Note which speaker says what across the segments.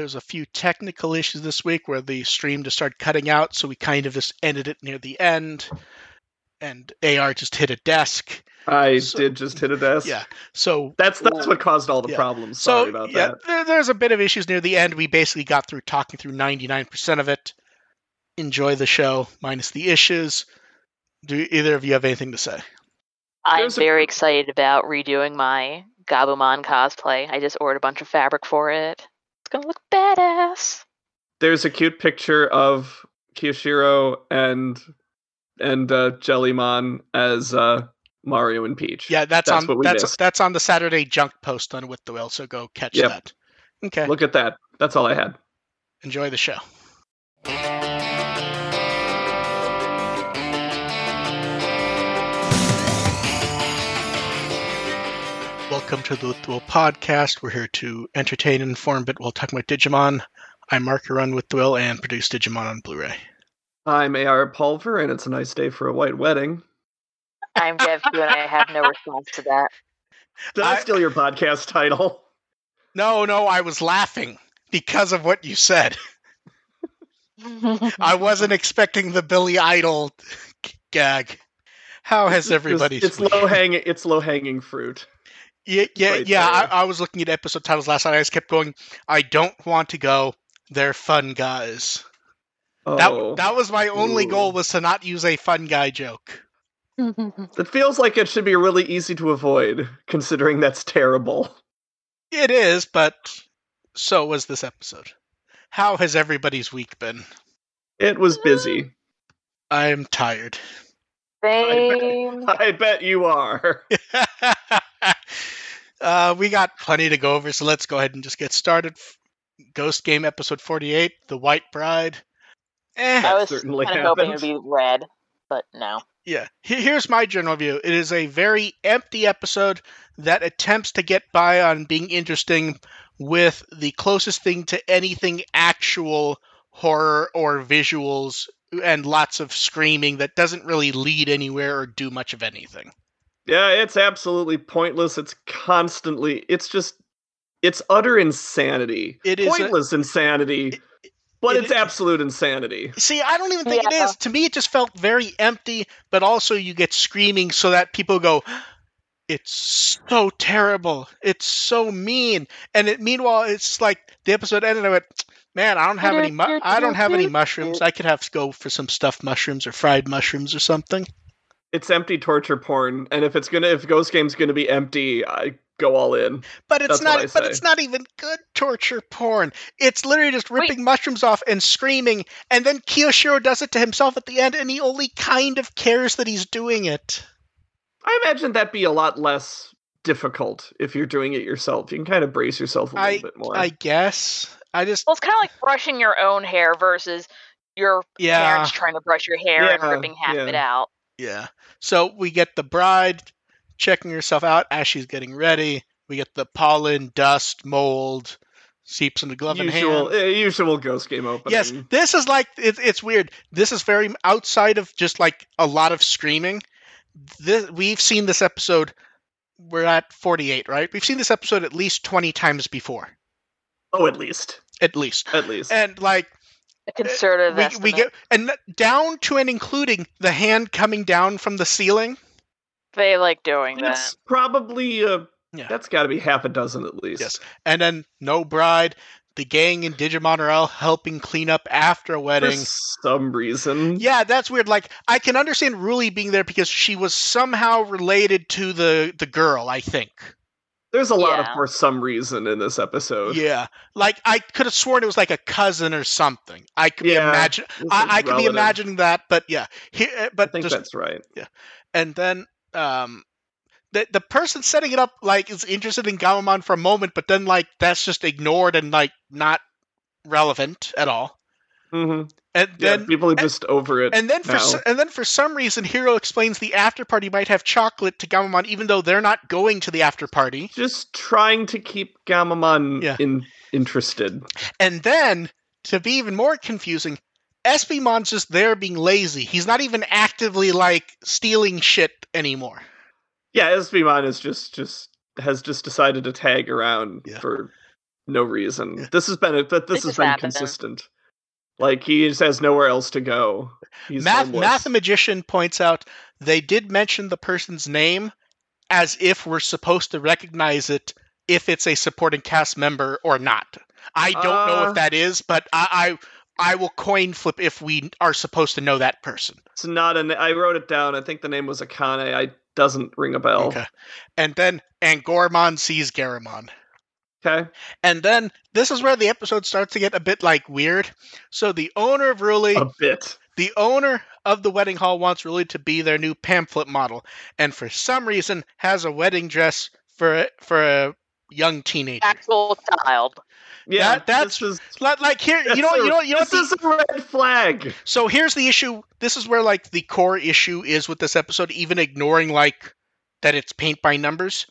Speaker 1: there's a few technical issues this week where the stream just started cutting out, so we kind of just ended it near the end. And AR just hit a desk.
Speaker 2: I
Speaker 1: So-
Speaker 2: did just hit a desk.
Speaker 1: Yeah. So
Speaker 2: That's that's what caused all the
Speaker 1: Yeah.
Speaker 2: problems.
Speaker 1: so
Speaker 2: Sorry about
Speaker 1: yeah,
Speaker 2: that.
Speaker 1: there, there's a bit of issues near the end. We basically got through talking through 99% of it. Enjoy the show, minus the issues. Do either of you have anything to say?
Speaker 3: I'm
Speaker 2: There's a-
Speaker 3: very excited about redoing my Gabumon cosplay. I just ordered a bunch of fabric for it. It's gonna look badass.
Speaker 2: There's a cute picture of Kiyoshiro and and uh, Jellymon as uh, Mario and Peach.
Speaker 1: Yeah, that's,
Speaker 2: That's
Speaker 1: on
Speaker 2: what we
Speaker 1: that's
Speaker 2: missed.
Speaker 1: that's on the Saturday junk post on With the Will. So go catch
Speaker 2: Yep.
Speaker 1: that. Okay,
Speaker 2: Look at that. That's all I had.
Speaker 1: enjoy the show. Welcome to the Withwell podcast. We're here to entertain and inform, but we'll talk about Digimon. I'm Mark who run with Will and produce Digimon on Blu-ray.
Speaker 2: I'm AR Pulver, and it's a nice day for a white wedding.
Speaker 3: I'm Dev Q, and I have no response to that.
Speaker 2: Did I,
Speaker 1: I-
Speaker 2: steal your podcast title?
Speaker 1: No, no, I was laughing because of what you said. I wasn't expecting the Billy Idol gag. How has everybody?
Speaker 2: It's low hanging. It's low hanging fruit.
Speaker 1: Yeah, yeah,
Speaker 2: right
Speaker 1: yeah. I. I was looking at episode titles last night. I just kept going. I don't want to go. They're fun guys.
Speaker 2: Oh,
Speaker 1: That that was my only
Speaker 2: Ooh.
Speaker 1: goal was to not use a fun guy joke.
Speaker 2: it feels like it should be really easy to avoid, considering that's terrible.
Speaker 1: It is, but so was this episode. How has everybody's week been?
Speaker 2: It was busy.
Speaker 1: I'm tired.
Speaker 3: Same.
Speaker 2: I bet you are.
Speaker 1: uh, we got plenty to go over, so let's go ahead and just get started. Ghost Game episode 48, The White Bride. Eh,
Speaker 3: I was
Speaker 2: certainly
Speaker 3: kind of hoping it would be red, but no.
Speaker 1: yeah. Here's my general view it is a very empty episode that attempts to get by on being interesting with the closest thing to anything actual horror or visuals and lots of screaming that doesn't really lead anywhere or do much of anything.
Speaker 2: Yeah, it's absolutely pointless. It's constantly. It's just. It's utter insanity.
Speaker 1: It is a-
Speaker 2: pointless insanity, but
Speaker 1: it
Speaker 2: it's
Speaker 1: is-
Speaker 2: absolute insanity.
Speaker 1: See, I don't even think it
Speaker 3: Yeah.
Speaker 1: is. To me, it just felt very empty, but also you get screaming so that people go, it's so terrible. It's so mean. And it, meanwhile, it's like the episode ended. I went, man, I don't have any. Mu- I don't have any mushrooms. I could have to go for some stuffed mushrooms or fried mushrooms or something.
Speaker 2: It's empty torture porn, and if it's gonna, if Ghost Game's gonna be empty, I go all in.
Speaker 1: But it's
Speaker 2: That's
Speaker 1: not. But it's not even good torture porn. It's literally just ripping mushrooms off and screaming, and then Kiyoshiro does it to himself at the end, and he only kind of cares that he's doing it.
Speaker 2: I imagine that'd be a lot less difficult if you're doing it yourself. You can kind of brace yourself a little
Speaker 1: I
Speaker 2: bit more.
Speaker 1: I guess. I just
Speaker 3: Well, it's kind of like brushing your own hair versus your
Speaker 1: yeah
Speaker 3: parents trying to brush your hair
Speaker 2: Yeah,
Speaker 3: and ripping half
Speaker 2: yeah.
Speaker 3: of it out.
Speaker 1: Yeah. So we get the bride checking herself out as she's getting ready. We get the pollen, dust, mold, seeps into the glove
Speaker 2: usual,
Speaker 1: hand.
Speaker 2: eh, usual Ghost Game opening.
Speaker 1: Yes, this is like it's it's weird. This is very outside of just like a lot of screaming. This, we've seen this episode. We're at 48, right? We've seen this episode at least 20 times before,
Speaker 2: Oh, at least,
Speaker 1: at least.
Speaker 2: at least.
Speaker 1: And like
Speaker 3: A conservative
Speaker 1: we,
Speaker 3: estimate.
Speaker 1: we get and down to and including the hand coming down from the ceiling.
Speaker 3: they like doing that.
Speaker 2: That's probably uh,
Speaker 1: Yeah.
Speaker 2: that's got to be half a dozen at least.
Speaker 1: Yes. And then no bride. The gang in Digimon are all helping clean up after a wedding.
Speaker 2: For
Speaker 1: wedding.
Speaker 2: some reason.
Speaker 1: Yeah, that's weird. Like I can understand Ruli being there because she was somehow related to the the girl. I think.
Speaker 2: There's a lot of for some reason in this episode.
Speaker 1: Yeah, like I could have sworn it was like a cousin or something. I could be
Speaker 2: Yeah,
Speaker 1: imagine. I, I could be imagining that, but yeah. He,
Speaker 2: I
Speaker 1: but
Speaker 2: think
Speaker 1: just
Speaker 2: that's right.
Speaker 1: Yeah, and then um, the the person setting it up like is interested in Gammamon for a moment, but then like that's just ignored and like not relevant at all.
Speaker 2: hmm
Speaker 1: And
Speaker 2: Yeah,
Speaker 1: then
Speaker 2: people are just over it.
Speaker 1: and then for
Speaker 2: now.
Speaker 1: so, and then for some reason, Hero explains the after party might have chocolate to Gammamon, even though they're not going to the after party.
Speaker 2: just trying to keep Gammamon
Speaker 1: Yeah.
Speaker 2: in interested.
Speaker 1: And then to be even more confusing, Espimon's just there being lazy. He's not even actively like stealing shit anymore.
Speaker 2: Yeah, Espimon is just just has just decided to tag around
Speaker 1: Yeah.
Speaker 2: for no reason. This has been but this
Speaker 3: It
Speaker 2: has been
Speaker 3: happened.
Speaker 2: consistent. Like he just has nowhere else to go. He's
Speaker 1: Math
Speaker 2: homeless.
Speaker 1: Mathemagician points out they did mention the person's name as if we're supposed to recognize it if it's a supporting cast member or not. I don't know
Speaker 2: Uh,
Speaker 1: if that is, but I, I I will coin flip if we are supposed to know that person.
Speaker 2: It's not an. I wrote it down. I think the name was Akane. I doesn't ring a bell.
Speaker 1: Okay. And then Angoramon sees Garamon.
Speaker 2: Okay.
Speaker 1: And then this is where the episode starts to get a bit like weird. So the owner of Ruli,
Speaker 2: A bit.
Speaker 1: the owner of the wedding hall wants Ruli to be their new pamphlet model, and for some reason has a wedding dress for for a young teenager.
Speaker 3: Actual child.
Speaker 2: Yeah,
Speaker 1: That- that's-
Speaker 2: is,
Speaker 1: Like, like here, you know,
Speaker 2: a-
Speaker 1: you know, you know.
Speaker 2: This
Speaker 1: What
Speaker 2: is
Speaker 1: the,
Speaker 2: a red flag.
Speaker 1: so here's the issue. This is where like the core issue is with this episode, even ignoring like that it's paint by numbers.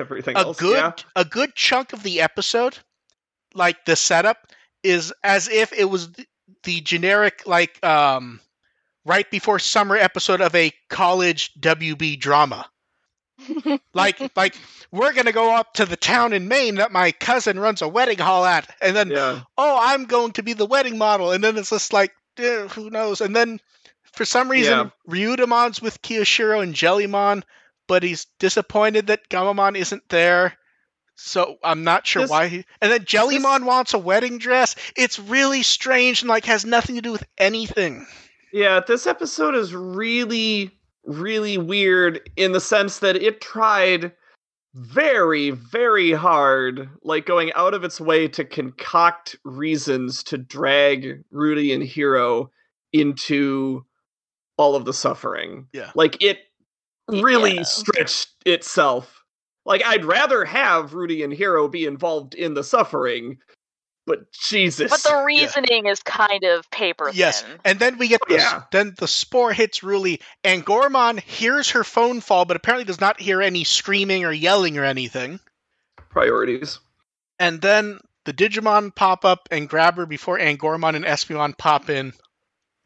Speaker 2: Everything
Speaker 1: a
Speaker 2: else.
Speaker 1: good
Speaker 2: yeah.
Speaker 1: a good chunk of the episode like the setup is as if it was th- the generic like um right before summer episode of a college WB drama like like we're going to go up to the town in Maine that my cousin runs a wedding hall at and then
Speaker 2: Yeah.
Speaker 1: oh I'm going to be the wedding model and then it's just like eh, who knows and then for some reason Ryudamon's with Kiyoshiro and Jellymon but he's disappointed that Gammamon isn't there so I'm not sure
Speaker 2: This-
Speaker 1: why he and then Jellymon wants a wedding dress it's really strange and like has nothing to do with anything
Speaker 2: Yeah, this episode is really, really weird in the sense that it tried very, very hard, like going out of its way to concoct reasons to drag Rudy and Hero into all of the suffering.
Speaker 1: Yeah.
Speaker 2: Like it really
Speaker 3: Yeah.
Speaker 2: stretched itself. Like I'd rather have Rudy and Hero be involved in the suffering, but Jesus.
Speaker 3: But the reasoning is kind of paper
Speaker 1: Yes,
Speaker 3: thin.
Speaker 1: and then we get the,
Speaker 2: Yeah.
Speaker 1: then the spore hits Ruli, and Gormon hears her phone fall, but apparently does not hear any screaming or yelling or anything.
Speaker 2: priorities.
Speaker 1: And then the Digimon pop up and grab her before Angoramon and Espimon pop in.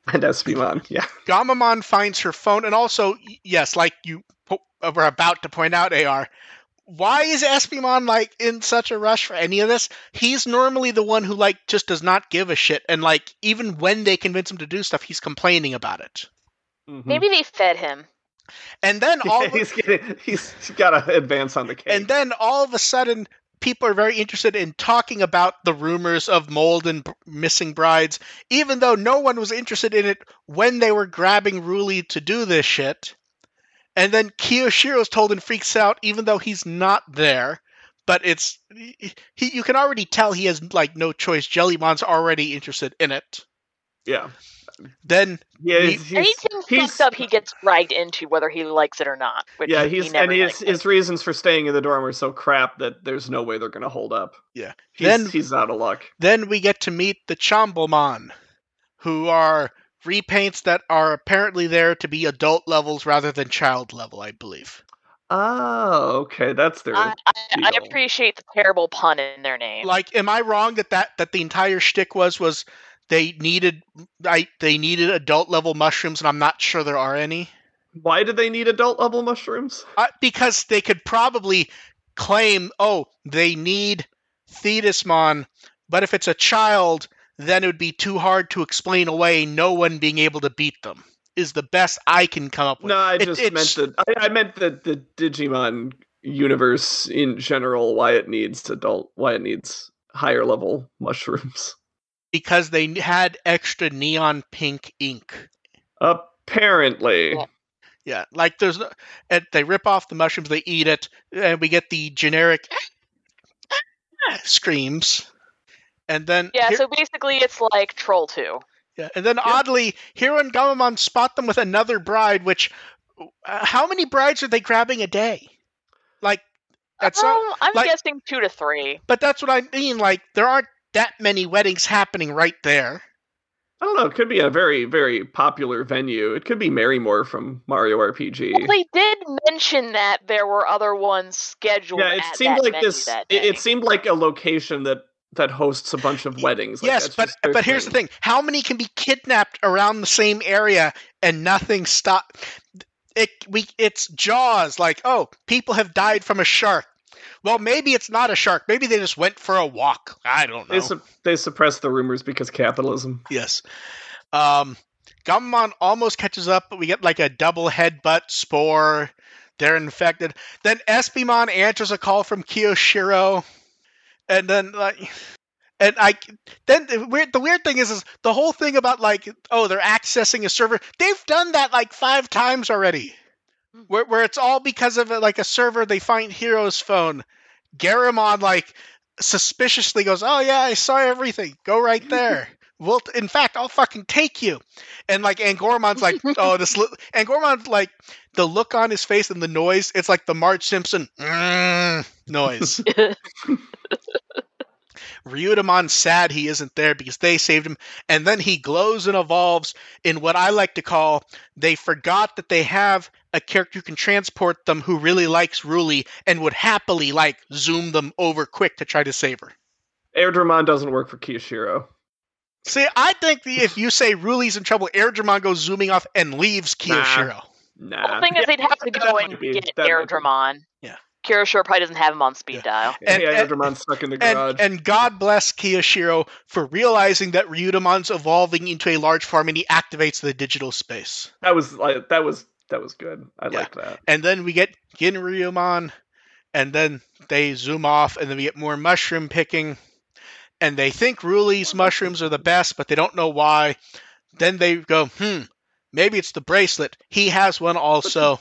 Speaker 2: And Espimon, yeah.
Speaker 1: Gammamon finds her phone, and also, yes, like you po- were about to point out, AR, why is Espimon like in such a rush for any of this? He's normally the one who like just does not give a shit, and like even when they convince him to do stuff, he's complaining about it.
Speaker 2: Mhm.
Speaker 3: Maybe they fed him.
Speaker 1: And then all
Speaker 2: Yeah, he's getting he's got to advance on the case.
Speaker 1: and then all of a sudden people are very interested in talking about the rumors of mold and missing brides even though no one was interested in it when they were grabbing Ruli to do this shit. And then Kiyoshiro's told and freaks out even though he's not there. But it's he, you can already tell he has like no choice. Jellymon's already interested in it
Speaker 2: yeah,
Speaker 1: then
Speaker 2: yeah,
Speaker 1: He-
Speaker 2: he's, he's,
Speaker 3: Anything
Speaker 2: he's-
Speaker 3: fucked up, he gets dragged into, whether he likes it or not. Which
Speaker 2: yeah, he's
Speaker 3: never
Speaker 2: and his
Speaker 3: liked it.
Speaker 2: his reasons for staying in the dorm are so crap that there's no way they're gonna hold up.
Speaker 1: Yeah.
Speaker 2: he's,
Speaker 1: Then-
Speaker 2: he's out of luck.
Speaker 1: Then we get to meet the Chombomon, who are repaints that are apparently there to be adult levels rather than child level, I believe.
Speaker 2: Oh, okay, that's their.
Speaker 3: I, I, I appreciate the terrible pun in their name.
Speaker 1: Like, am I wrong that that, that the entire shtick was was they needed I, they needed adult level mushrooms, and I'm not sure there are any
Speaker 2: Why do they need adult level mushrooms?
Speaker 1: uh, because they could probably claim, oh, they need Thetismon, but if it's a child, then it would be too hard to explain away no one being able to beat them. Is the best I can come up with.
Speaker 2: No, I
Speaker 1: It-
Speaker 2: just meant the I, I meant the the Digimon universe in general. Why it needs adult, why it needs higher level mushrooms.
Speaker 1: Because they had extra neon pink ink.
Speaker 2: Apparently,
Speaker 3: Yeah.
Speaker 1: Yeah, like there's no, and they rip off the mushrooms, they eat it, and we get the generic screams. And then
Speaker 3: yeah,
Speaker 1: here-
Speaker 3: so basically it's like Troll 2.
Speaker 1: yeah, and then oddly, Hero and Gammamon spot them with another bride. Which, uh, how many brides are they grabbing a day? Like, that's
Speaker 3: um,
Speaker 1: not,
Speaker 3: I'm
Speaker 1: like-
Speaker 3: guessing 2 to 3.
Speaker 1: but that's what I mean. Like, there aren't that many weddings happening right there.
Speaker 2: I don't know. It could be a very very popular venue. It could be Marrymore from Mario RPG.
Speaker 3: Well, they did mention that there were other ones scheduled
Speaker 2: yeah, it
Speaker 3: at
Speaker 2: seemed
Speaker 3: that
Speaker 2: like this. It, it seemed like a location that that hosts a bunch of weddings. Like,
Speaker 1: yes,
Speaker 2: that's
Speaker 1: but
Speaker 2: just
Speaker 1: but here's the thing: how many can be kidnapped around the same area and nothing stop? It we it's Jaws. Like, oh, people have died from a shark. Well, maybe it's not a shark. Maybe they just went for a walk. I don't know.
Speaker 2: They su- they suppress the rumors because capitalism.
Speaker 1: Yes. Um, Gammamon almost catches up, but we get like a double headbutt spore. They're infected. Then Espimon answers a call from Kiyoshiro, and then like, and I then the weird the weird thing is is the whole thing about like oh they're accessing a server. They've done that like five times already, where where it's all because of like a server they find Hero's phone. Garamon like suspiciously goes, "Oh yeah, I saw everything. Go right there." Well, in fact, I'll fucking take you. And like Angoramon's like, oh, this. Li-. Angoramon's like the look on his face and the noise. It's like the Marge Simpson "Mm," noise. Ryudamon's sad he isn't there because they saved him, and then he glows and evolves in what I like to call they forgot that they have a character who can transport them who really likes Ruli and would happily like zoom them over quick to try to save her.
Speaker 2: Airdramon doesn't work for Kiyoshiro.
Speaker 1: See, I think the, if you say Ruli's in trouble, Airdramon goes zooming off and leaves Kiyoshiro.
Speaker 2: Nah.
Speaker 3: the thing is, they'd have to go
Speaker 2: might
Speaker 3: and
Speaker 2: be-
Speaker 3: get
Speaker 2: that might be.
Speaker 3: Airdramon.
Speaker 1: Yeah.
Speaker 3: Kiyoshiro probably doesn't have him on speed
Speaker 1: Yeah.
Speaker 3: dial.
Speaker 1: And-
Speaker 2: yeah,
Speaker 1: and-
Speaker 2: Airdramon's stuck in the garage.
Speaker 1: And, and God bless Kiyoshiro for realizing that Ryudamon's evolving into a large form and he activates the digital space.
Speaker 2: that was like that was that was good. I
Speaker 1: Yeah.
Speaker 2: liked that.
Speaker 1: And then we get Ginryumon, and then they zoom off, and then we get more mushroom picking. And they think Ruli's mushrooms are the best, but they don't know why. Then they go, hmm, maybe it's the bracelet. He has one also.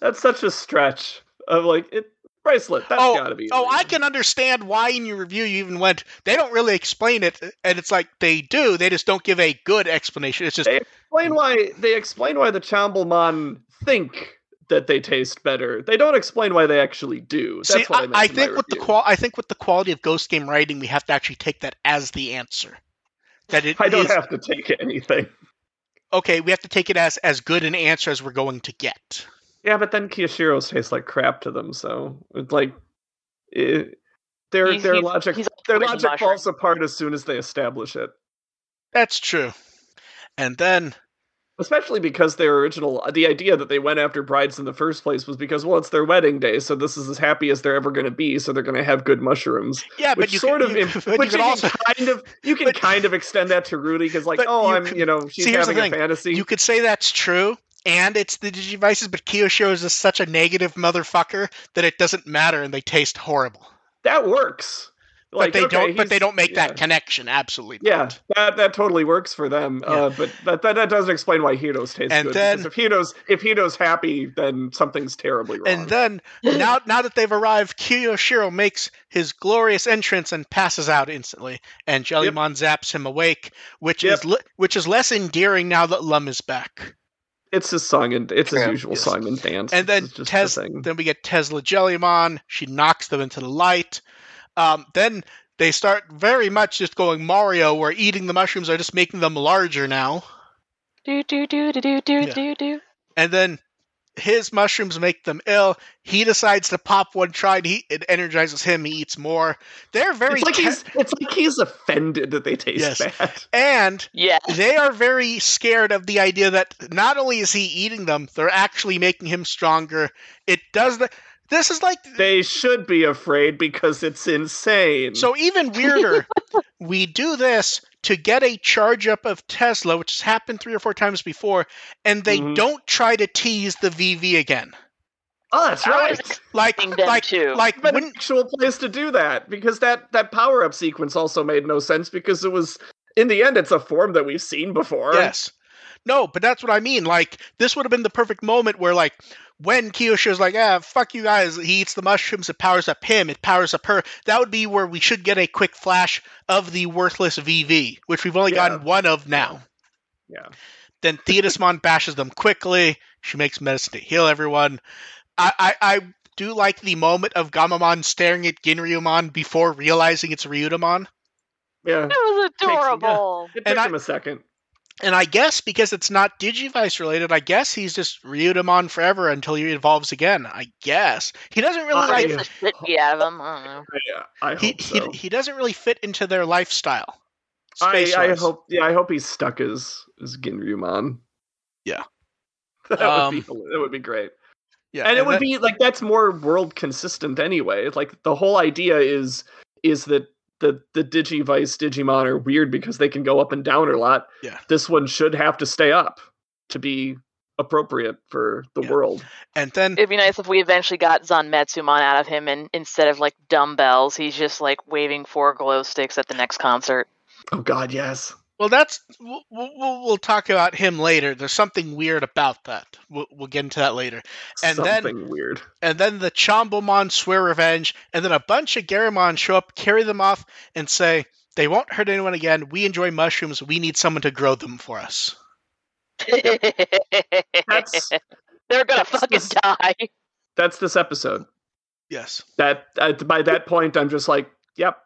Speaker 2: That's such a stretch of like it bracelet. That's
Speaker 1: oh,
Speaker 2: gotta be.
Speaker 1: oh, I can understand why in your review you even went. They don't really explain it, and it's like they do. They just don't give a good explanation. It's just
Speaker 2: They explain why they explain why the Chamblemon think that they taste better. They don't explain why they actually do. That's
Speaker 1: see.
Speaker 2: what I,
Speaker 1: I,
Speaker 2: meant
Speaker 1: I
Speaker 2: in my
Speaker 1: think with the qual, I think with the quality of Ghost Game writing, we have to actually take that as the answer. That it
Speaker 2: I don't
Speaker 1: is-
Speaker 2: have to take anything.
Speaker 1: okay. We have to take it as as good an answer as we're going to get.
Speaker 2: Yeah, but then Kiyoshiro's taste like crap to them, so it's like it, their
Speaker 3: He's-
Speaker 2: their
Speaker 3: he's-
Speaker 2: logic
Speaker 3: he's
Speaker 2: their logic falls apart as soon as they establish it.
Speaker 1: That's true. And then
Speaker 2: Especially because their original the idea that they went after brides in the first place was because well it's their wedding day, so this is as happy as they're ever going to be, so they're going to have good mushrooms.
Speaker 1: yeah,
Speaker 2: which
Speaker 1: but you
Speaker 2: sort
Speaker 1: can,
Speaker 2: of
Speaker 1: you, but
Speaker 2: which
Speaker 1: you can also
Speaker 2: kind of you can
Speaker 1: but-
Speaker 2: kind of extend that to Rudy because like oh
Speaker 1: you
Speaker 2: I'm you know she's
Speaker 1: see,
Speaker 2: having a fantasy.
Speaker 1: you could say that's true. And it's the Digivices, but Kiyoshiro is such a negative motherfucker that it doesn't matter, and they taste horrible.
Speaker 2: that works. Like,
Speaker 1: but they
Speaker 2: okay,
Speaker 1: don't. But they don't make
Speaker 2: yeah.
Speaker 1: that connection. Absolutely.
Speaker 2: Yeah,
Speaker 1: not.
Speaker 2: that that totally works for them.
Speaker 1: Yeah.
Speaker 2: Uh, but that, that that doesn't explain why Hiro's taste
Speaker 1: And
Speaker 2: good.
Speaker 1: then-
Speaker 2: because if Hiro's if Hiro's happy, then something's terribly wrong.
Speaker 1: And then now, now that they've arrived, Kiyoshiro makes his glorious entrance and passes out instantly, and Jellymon zaps him awake, which
Speaker 2: Yep.
Speaker 1: is li- which is less endearing now that Lum is back.
Speaker 2: it's his song and it's his
Speaker 3: True.
Speaker 2: usual
Speaker 1: Yes.
Speaker 2: song and dance.
Speaker 1: And then
Speaker 2: It's
Speaker 1: Tes-
Speaker 2: the
Speaker 1: then we get Tesla Jellymon. She knocks them into the light. Um, then they start very much just going Mario, where eating the mushrooms are just making them larger now.
Speaker 3: Do do do do do do
Speaker 1: Yeah.
Speaker 3: do do.
Speaker 1: And then his mushrooms make them ill. He decides to pop one try, and he it energizes him. He eats more. They're very
Speaker 2: it's like
Speaker 1: te-
Speaker 2: he's it's like he's offended that they taste
Speaker 1: Yes.
Speaker 2: bad.
Speaker 1: and
Speaker 3: Yeah.
Speaker 1: they are very scared of the idea that not only is he eating them, they're actually making him stronger. It does the. This is like
Speaker 2: They should be afraid because it's insane.
Speaker 1: So even weirder, we do this to get a charge up of Tesla, which has happened three or four times before, and they
Speaker 2: Mhm.
Speaker 1: don't try to tease the VV again.
Speaker 2: oh, that's right.
Speaker 1: Like,
Speaker 3: expecting
Speaker 1: like,
Speaker 3: to.
Speaker 1: like
Speaker 2: But
Speaker 1: when
Speaker 2: an actual place to do that because that that power up sequence also made no sense because it was in the end it's a form that we've seen before.
Speaker 1: yes, no, but that's what I mean. Like this would have been the perfect moment where, like, when Kiyoshi's like, "Ah, fuck you guys," he eats the mushrooms. It powers up him. It powers up her. That would be where we should get a quick flash of the worthless VV, which we've only
Speaker 2: Yeah.
Speaker 1: gotten one of now.
Speaker 2: Yeah.
Speaker 1: Then Thetismon bashes them quickly. She makes medicine to heal everyone. I, I, I do like the moment of Gammamon staring at Ginryumon before realizing it's Ryudamon.
Speaker 2: Yeah.
Speaker 3: It was adorable.
Speaker 2: It
Speaker 1: And
Speaker 2: took
Speaker 1: I-
Speaker 2: him a second.
Speaker 1: And I guess because it's not Digivice related, I guess he's just Ryudamon forever until he evolves again. I guess he doesn't really
Speaker 2: I-
Speaker 1: like
Speaker 3: Like the shit out of him. I don't know.
Speaker 2: Yeah, I hope
Speaker 1: he,
Speaker 2: so.
Speaker 1: he he doesn't really fit into their lifestyle.
Speaker 2: I, I hope yeah, I hope he's stuck as as Ginryumon.
Speaker 1: Yeah.
Speaker 2: that
Speaker 1: Um,
Speaker 2: would be that would be great.
Speaker 1: Yeah,
Speaker 2: and it would
Speaker 1: that-
Speaker 2: be like that's more world consistent anyway. Like the whole idea is is that the the Digivice Digimon are weird because they can go up and down a lot.
Speaker 1: Yeah.
Speaker 2: This one should have to stay up to be appropriate for the
Speaker 1: Yeah.
Speaker 2: world.
Speaker 1: and then
Speaker 3: It'd be nice if we eventually got Zanmetsumon out of him, and instead of like dumbbells, he's just like waving four glow sticks at the next concert.
Speaker 2: Oh God, yes.
Speaker 1: Well, that's we'll, we'll we'll talk about him later. There's something weird about that. We'll, we'll get into that later. And then-
Speaker 2: Something weird.
Speaker 1: And then the Chombomon swear revenge, and then a bunch of Garamon show up, carry them off, and say they won't hurt anyone again. We enjoy mushrooms. We need someone to grow them for us.
Speaker 2: That's
Speaker 3: They're gonna
Speaker 2: that's
Speaker 3: fucking
Speaker 2: the-
Speaker 3: die.
Speaker 2: that's this episode.
Speaker 1: Yes.
Speaker 2: That at, by that point, I'm just like, yep,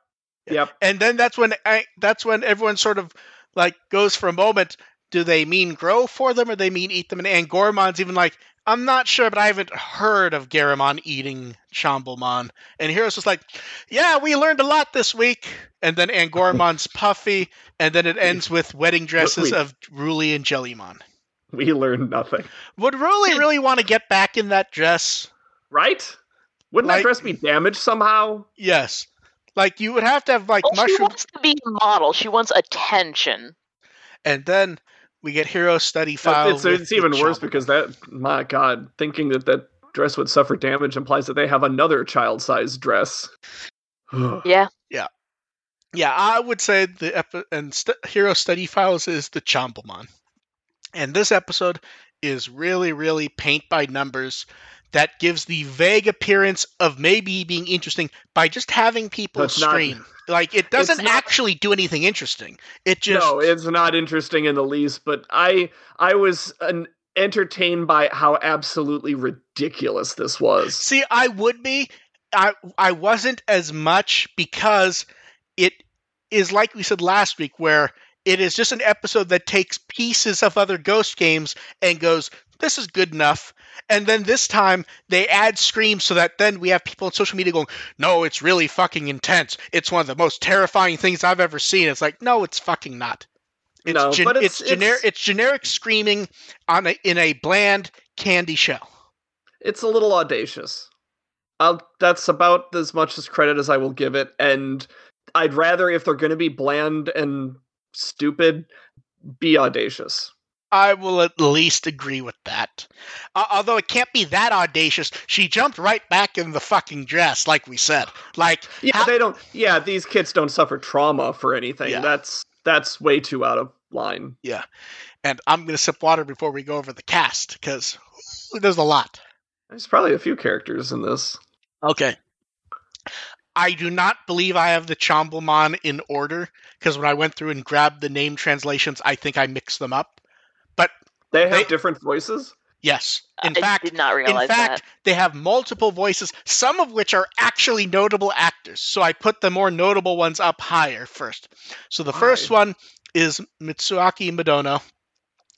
Speaker 2: yep.
Speaker 1: and then that's when I, that's when everyone sort of like goes for a moment. Do they mean grow for them or they mean eat them? And Angoramon's even like, I'm not sure, but I haven't heard of Garamon eating Chombomon. And Hero's just like, yeah, we learned a lot this week. And then Angoramon's puffy, and then it ends with wedding dresses of Ruli and Jellymon.
Speaker 2: We learned nothing.
Speaker 1: Would Ruli really want to get back in that dress?
Speaker 2: Right? Wouldn't
Speaker 1: Like-
Speaker 2: that dress be damaged somehow?
Speaker 1: Yes. Like you would have to have like
Speaker 3: Well, she wants to be a model. She wants attention.
Speaker 1: and then we get Hero study
Speaker 2: That-
Speaker 1: file.
Speaker 2: It's, it's even worse
Speaker 1: Chombomon.
Speaker 2: because that, my God, thinking that that dress would suffer damage implies that they have another child-sized dress.
Speaker 3: Yeah.
Speaker 1: Yeah, Yeah, I would say the epi- and st- Hero Study Files is the Chombomon. And this episode is really, really paint by numbers that gives the vague appearance of maybe being interesting by just having people
Speaker 2: That's not-
Speaker 1: like it doesn't
Speaker 2: not-
Speaker 1: actually do anything interesting. It just
Speaker 2: no, it's not interesting in the least. But I, I was an, entertained by how absolutely ridiculous this was.
Speaker 1: See, I would be. I I wasn't as much because it is like we said last week, where it is just an episode that takes pieces of other Ghost games and goes, "This is good enough." And then this time they add screams so that then we have people on social media going, "No, it's really fucking intense. It's one of the most terrifying things I've ever seen." It's like, no, it's fucking not. It's
Speaker 2: No,
Speaker 1: gen-
Speaker 2: but
Speaker 1: it's,
Speaker 2: it's-
Speaker 1: generic.
Speaker 2: it's-
Speaker 1: It's generic screaming on a, in a bland candy shell.
Speaker 2: It's a little audacious. I'll, that's about as much as credit as I will give it. And I'd rather, if they're going to be bland and stupid, be audacious.
Speaker 1: I will at least agree with that. Uh, although it can't be that audacious. She jumped right back in the fucking dress, like we said. Like,
Speaker 2: Yeah,
Speaker 1: How-
Speaker 2: they don't. Yeah, these kids don't suffer trauma for anything.
Speaker 1: Yeah.
Speaker 2: That's that's way too out of line.
Speaker 1: Yeah, and I'm going to sip water before we go over the cast, because there's a lot.
Speaker 2: There's probably a few characters in this.
Speaker 1: Okay. I do not believe I have the Chomblemon in order, because when I went through and grabbed the name translations, I think I mixed them up.
Speaker 2: They have
Speaker 1: They-
Speaker 2: different voices.
Speaker 1: Yes. In
Speaker 3: I
Speaker 1: fact,
Speaker 3: did not
Speaker 1: In fact,
Speaker 3: that.
Speaker 1: they have multiple voices, some of which are actually notable actors. So I put the more notable ones up higher first. So the first
Speaker 2: Why?
Speaker 1: one is Mitsuaki Madono.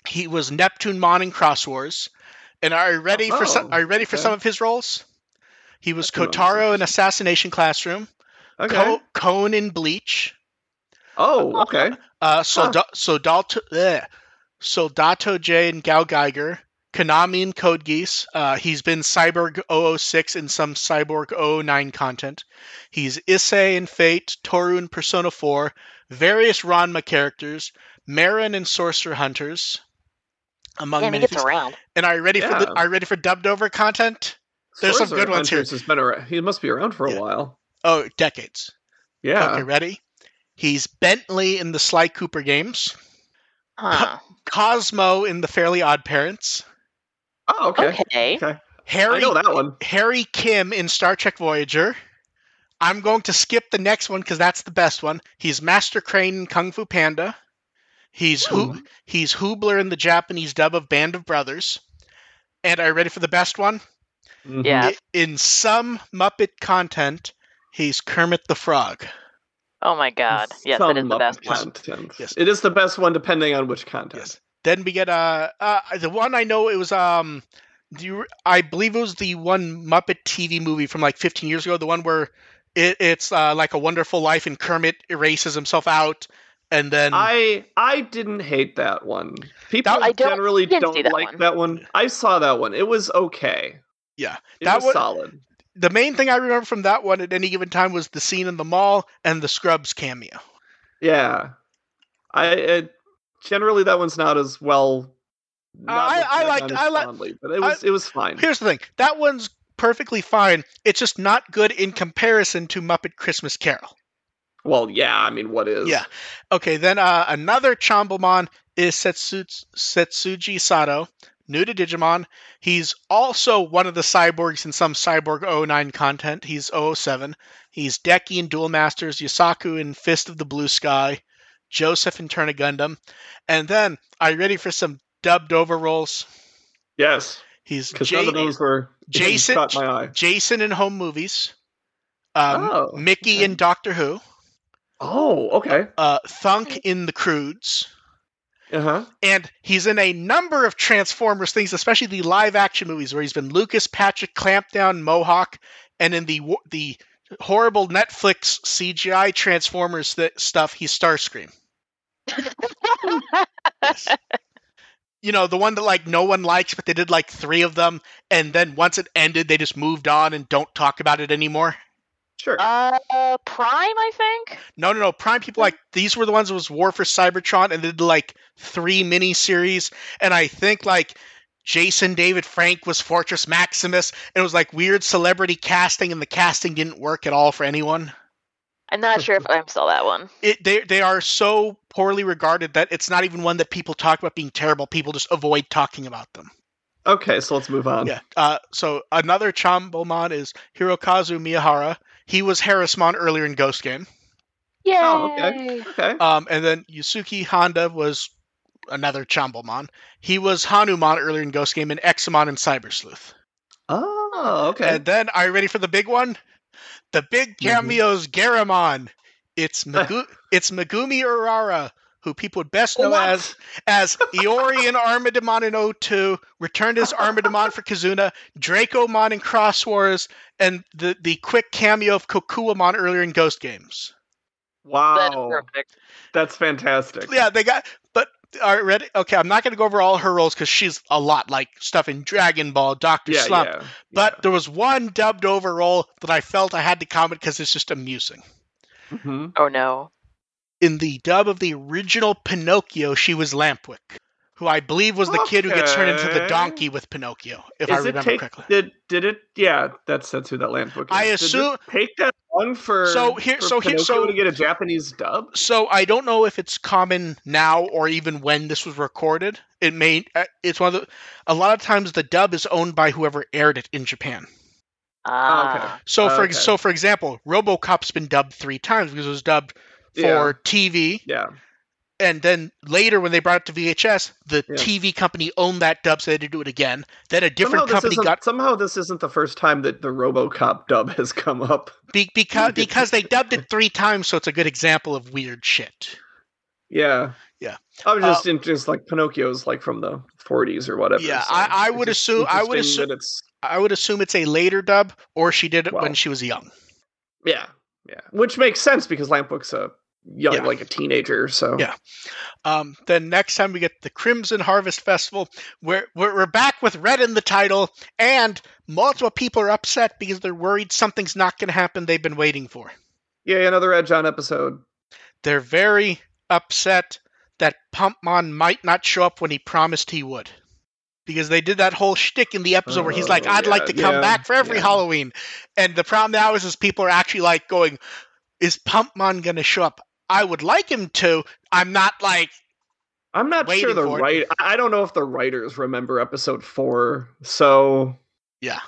Speaker 1: He was Neptune Mon in Cross Wars. And are you ready for some
Speaker 2: Oh,
Speaker 1: are you ready for some of his roles? He was
Speaker 2: Neptune Mon
Speaker 1: Kotaro in Assassination Classroom,
Speaker 2: Okay.
Speaker 1: Ko- Kon in Bleach,
Speaker 2: oh, okay.
Speaker 1: uh, Solda- Soldato, bleh. Soldato J and Gal Geiger, Konami and Code Geass. Uh, he's been Cyborg 006 in some Cyborg 009 content. He's Issei in Fate, Toru in Persona 4, various Ranma characters, Marin in Sorcerer Hunters, among
Speaker 3: Damn, he
Speaker 1: many
Speaker 3: gets
Speaker 1: things.
Speaker 3: around.
Speaker 1: And are you ready for the, are you ready for dubbed over content? There's some good ones here.
Speaker 2: Hunters Has been around. He must be around for a
Speaker 1: Yeah.
Speaker 2: while.
Speaker 1: Oh, decades.
Speaker 2: Yeah.
Speaker 1: Okay, ready? He's Bentley in the Sly Cooper games,
Speaker 3: Huh.
Speaker 1: Cosmo in the Fairly Odd Parents,
Speaker 2: Oh, okay.
Speaker 3: Okay.
Speaker 2: Okay.
Speaker 1: Harry
Speaker 2: I know that one.
Speaker 1: Harry Kim in Star Trek Voyager. I'm going to skip the next one because that's the best one. He's Master Crane in Kung Fu Panda. He's Hu-
Speaker 2: Hmm.
Speaker 1: he's Hoobler in the Japanese dub of Band of Brothers. And are you ready for the best one?
Speaker 2: Mhm.
Speaker 3: Yeah.
Speaker 1: In some Muppet content, he's Kermit the Frog.
Speaker 3: Oh my god. Yes,
Speaker 2: Some
Speaker 3: that is the
Speaker 2: Muppet
Speaker 3: best one.
Speaker 1: Yes.
Speaker 2: It is the best one depending on which content.
Speaker 1: Yes. Then we get uh, uh the one I know it was um do you, I believe it was the one Muppet TV movie from like 15 years ago, the one where it, it's uh, like a Wonderful Life and Kermit erases himself out and then
Speaker 2: I I didn't hate that one. People
Speaker 1: That-
Speaker 3: I don't-
Speaker 2: generally don't
Speaker 3: that
Speaker 2: like
Speaker 3: one.
Speaker 2: that one. I saw that one. It was okay.
Speaker 1: Yeah,
Speaker 2: It
Speaker 1: that
Speaker 2: was
Speaker 1: was
Speaker 2: solid.
Speaker 1: The main thing I remember from that one at any given time was the scene in the mall and the Scrubs cameo.
Speaker 2: Yeah, I it, generally that one's not as well. not
Speaker 1: I-
Speaker 2: looked
Speaker 1: I liked- I like-
Speaker 2: but it was it was fine.
Speaker 1: Here's the thing: that one's perfectly fine. It's just not good in comparison to Muppet Christmas Carol.
Speaker 2: Well, yeah, I mean, what is?
Speaker 1: Yeah. Okay, then uh, another Chambomon is Setsu- Setsuji Sato, new to Digimon. He's also one of the cyborgs in some Cyborg 09 content. He's 007. He's Deki in Duel Masters, Yasaku in Fist of the Blue Sky, Joseph in Turn A Gundam. And then, are you ready for some dubbed over roles?
Speaker 2: Yes,
Speaker 1: He's
Speaker 2: because
Speaker 1: J-
Speaker 2: none of those were
Speaker 1: Jason-
Speaker 2: caught my eye.
Speaker 1: Jason in Home Movies, um,
Speaker 2: Oh,
Speaker 1: Mickey
Speaker 2: okay.
Speaker 1: in Doctor Who,
Speaker 2: Oh, okay.
Speaker 1: uh, Thunk in The Croods.
Speaker 2: Uh huh.
Speaker 1: and he's in a number of Transformers things, especially the live action movies, where he's been Lucas, Patrick, Clampdown, Mohawk, and in the the horrible Netflix CGI Transformers th- stuff, he's Starscream. Yes. you know, the one that like no one likes, but they did like three of them, and then once it ended, they just moved on and don't talk about it anymore.
Speaker 2: Sure.
Speaker 3: uh, Prime, I think.
Speaker 1: No, no, no. Prime people like these were the ones that was War for Cybertron and they did like three mini series. And I think like Jason David Frank was Fortress Maximus. And it was like weird celebrity casting, and the casting didn't work at all for anyone.
Speaker 3: I'm not sure if I saw that one.
Speaker 1: It they they are so poorly regarded that it's not even one that people talk about being terrible. People just avoid talking about them.
Speaker 2: okay, so let's move on.
Speaker 1: Yeah. Uh, so another Chambomon is Hirokazu Miyahara. He was Harrismon earlier in Ghost Game.
Speaker 3: Yeah.
Speaker 2: Oh, okay. Okay.
Speaker 1: Um, and then Yusuke Honda was another Chambomon. He was Hanumon earlier in Ghost Game and Examon in Cyber Sleuth.
Speaker 2: oh, okay.
Speaker 1: And then, are you ready for the big one? The big cameos Garamon. It's Magu- it's Megumi Urara, who people would best know
Speaker 2: What?
Speaker 1: as as Iori in Armadamon in O2, returned as Armadamon for Kizuna, Dracomon in Cross Wars, and the, the quick cameo of Kokuwamon earlier in Ghost Games.
Speaker 2: Wow,
Speaker 3: perfect.
Speaker 2: that's fantastic.
Speaker 1: Yeah, they got. But all right, ready? Okay, I'm not going to go over all her roles because she's a lot, like stuff in Dragon Ball, Doctor
Speaker 2: yeah,
Speaker 1: Slump.
Speaker 2: yeah.
Speaker 1: But there was one dubbed over role that I felt I had to comment because it's just amusing.
Speaker 2: hmm
Speaker 3: Oh no.
Speaker 1: In the dub of the original Pinocchio, she was Lampwick, who I believe was the kid who gets turned into the donkey with Pinocchio, if I
Speaker 2: Is it
Speaker 1: remember
Speaker 2: take,
Speaker 1: correctly.
Speaker 2: Did did it? Yeah, that's that's who that Lampwick is.
Speaker 1: I
Speaker 2: Did it
Speaker 1: assume-
Speaker 2: take that long for
Speaker 1: So here-
Speaker 2: for
Speaker 1: so here-
Speaker 2: Pinocchio
Speaker 1: so-
Speaker 2: to get a Japanese dub.
Speaker 1: So I don't know if it's common now or even when this was recorded. It may. uh, It's one of the. A lot of times the dub is owned by whoever aired it in Japan.
Speaker 3: Ah.
Speaker 1: So for
Speaker 2: Okay.
Speaker 1: so for example, RoboCop's been dubbed three times because it was dubbed for
Speaker 2: Yeah.
Speaker 1: TV,
Speaker 2: Yeah.
Speaker 1: and then later when they brought it to VHS, the
Speaker 2: Yeah.
Speaker 1: TV company owned that dub, so they had to do it again. Then a different
Speaker 2: somehow
Speaker 1: company got
Speaker 2: somehow this isn't the first time that the RoboCop dub has come up.
Speaker 1: be, because because they dubbed it three times, so it's a good example of weird shit.
Speaker 2: Yeah.
Speaker 1: Yeah.
Speaker 2: I was
Speaker 1: Uh,
Speaker 2: just in just like Pinocchio's like from the 40s or whatever.
Speaker 1: Yeah,
Speaker 2: so
Speaker 1: I- I would assume- I would assume-
Speaker 2: that it's
Speaker 1: I would assume it's a later dub, or she did it
Speaker 2: Well.
Speaker 1: when she was young.
Speaker 2: yeah, yeah, which makes sense because Lampwick's a young
Speaker 1: Yeah.
Speaker 2: like a teenager. So
Speaker 1: Yeah. Um, then next time we get the Crimson Harvest Festival, we're, we're we're back with red in the title, and multiple people are upset because they're worried something's not going to happen they've been waiting for.
Speaker 2: yeah, another Edge on episode.
Speaker 1: They're very upset that Pumpmon might not show up when he promised he would. Because they did that whole shtick in the episode where he's like,
Speaker 2: Oh,
Speaker 1: I'd like to come
Speaker 2: yeah,
Speaker 1: back for every
Speaker 2: yeah.
Speaker 1: Halloween. And the problem now is, is people are actually like going, is Pumpmon going to show up? I would like him to. I'm not like,
Speaker 2: I'm not sure the right. I don't know if the writers remember episode four. So
Speaker 1: yeah.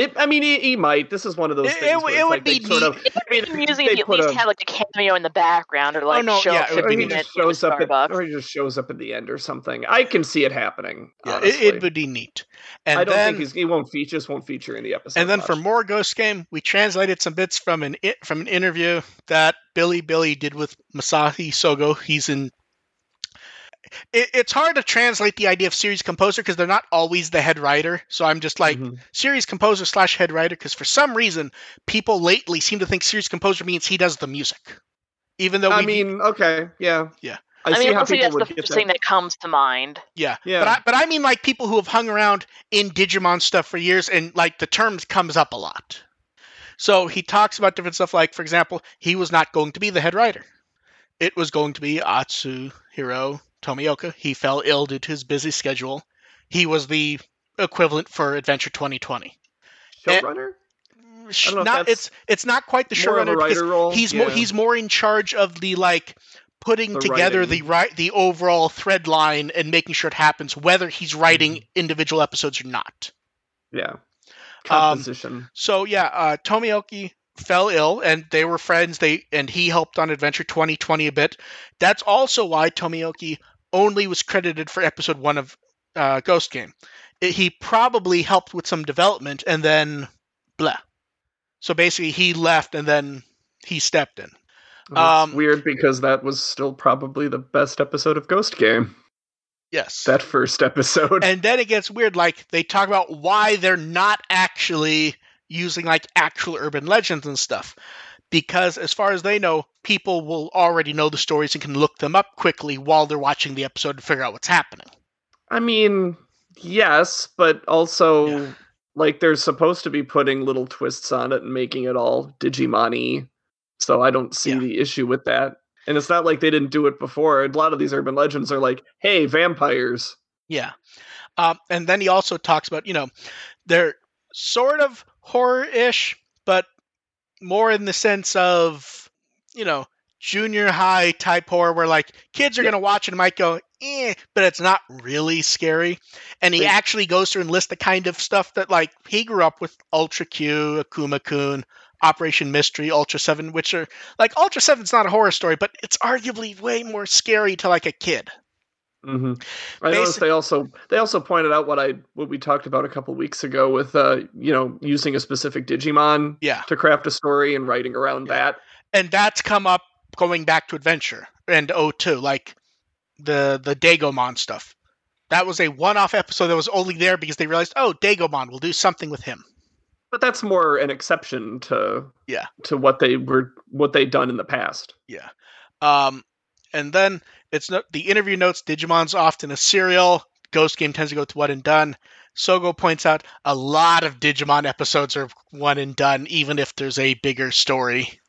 Speaker 2: It. I mean, he, he might. This is one of those
Speaker 1: It-
Speaker 2: things.
Speaker 1: it
Speaker 2: where
Speaker 1: would- it would
Speaker 2: like
Speaker 1: be
Speaker 2: sort of.
Speaker 3: It would be amusing
Speaker 2: they
Speaker 3: if you at least
Speaker 2: a-
Speaker 3: had like a cameo in the background or like oh,
Speaker 1: no,
Speaker 3: show
Speaker 1: yeah,
Speaker 3: up
Speaker 1: it
Speaker 3: for
Speaker 1: would
Speaker 2: Or
Speaker 3: a
Speaker 2: he just shows up at, or he just shows up at the end or something. I can see it happening.
Speaker 1: Yeah, it, it would be neat. And
Speaker 2: I don't
Speaker 1: then,
Speaker 2: think he's, he won't feature. Just won't feature in the episode.
Speaker 1: and then for more Ghost Game, we translated some bits from an from an interview that Bilibili did with Masashi Sogo. He's in. It, it's hard to translate the idea of series composer because they're not always the head writer. So I'm just like
Speaker 2: Mhm.
Speaker 1: series composer slash head writer because for some reason people lately seem to think series composer means he does the music, even though
Speaker 2: I
Speaker 1: we
Speaker 2: mean, okay, yeah. I,
Speaker 3: I,
Speaker 2: see
Speaker 3: mean,
Speaker 2: how
Speaker 3: honestly,
Speaker 2: people
Speaker 3: that's the
Speaker 2: would get
Speaker 3: first
Speaker 2: that.
Speaker 3: thing that comes to mind.
Speaker 1: Yeah.
Speaker 2: Yeah.
Speaker 1: But I but I mean like people who have hung around in Digimon stuff for years and like the term comes up a lot. So he talks about different stuff like for example, he was not going to be the head writer. It was going to be Atsuhiro Tomioka. He fell ill due to his busy schedule. He was the equivalent for Adventure 2020.
Speaker 2: Showrunner? don't know if
Speaker 1: Not it's it's not quite the
Speaker 2: More of a
Speaker 1: showrunner because he's more he's more in charge of the like putting
Speaker 2: The
Speaker 1: together
Speaker 2: writing.
Speaker 1: the right the overall thread line and making sure it happens whether he's writing
Speaker 2: Mm-hmm.
Speaker 1: individual episodes or not
Speaker 2: yeah.
Speaker 1: Um,
Speaker 2: Composition.
Speaker 1: so yeah uh tomioka fell ill and they were friends they and he helped on adventure 2020 a bit that's also why tomioka only was credited for episode one of uh, ghost game. It- he probably helped with some development and then blah. So basically he left and then he stepped in.
Speaker 2: Well, it's
Speaker 1: um,
Speaker 2: weird because that was still probably the best episode of Ghost Game.
Speaker 1: yes.
Speaker 2: That first episode.
Speaker 1: and then it gets weird like they talk about why they're not actually using like actual urban legends and stuff because as far as they know people will already know the stories and can look them up quickly while they're watching the episode to figure out what's happening
Speaker 2: I mean, yes, but also
Speaker 1: Yeah.
Speaker 2: like they're supposed to be putting little twists on it and making it all Digimon-y. So I don't see
Speaker 1: Yeah.
Speaker 2: the issue with that. And it's not like they didn't do it before. A lot of these urban legends are like, "Hey, vampires."
Speaker 1: yeah um, and then he also talks about you know they're sort of horror-ish but more in the sense of you know junior high type horror where like kids are
Speaker 2: Yeah.
Speaker 1: going to watch it and might go eh, but it's not really scary. And he actually goes through and lists the kind of stuff that like he grew up with ultra q akuma kun operation mystery ultra 7 which are like ultra 7's not a horror story but it's arguably way more scary to like a kid
Speaker 2: hmm I noticed they also they also pointed out what I what we talked about a couple weeks ago with uh you know using a specific Digimon
Speaker 1: yeah
Speaker 2: to craft a story and writing around
Speaker 1: Yeah.
Speaker 2: that.
Speaker 1: and that's come up going back to adventure and o2 like the the dagomon stuff that was a one-off episode that was only there because they realized oh dagomon will do something with him
Speaker 2: But that's more an exception to
Speaker 1: Yeah.
Speaker 2: to what they were what they'd done in the past.
Speaker 1: Yeah um and then it's no, the interview notes digimon's often a serial. Ghost game tends to go to one and done. Sogo points out a lot of digimon episodes are one and done even if there's a bigger story.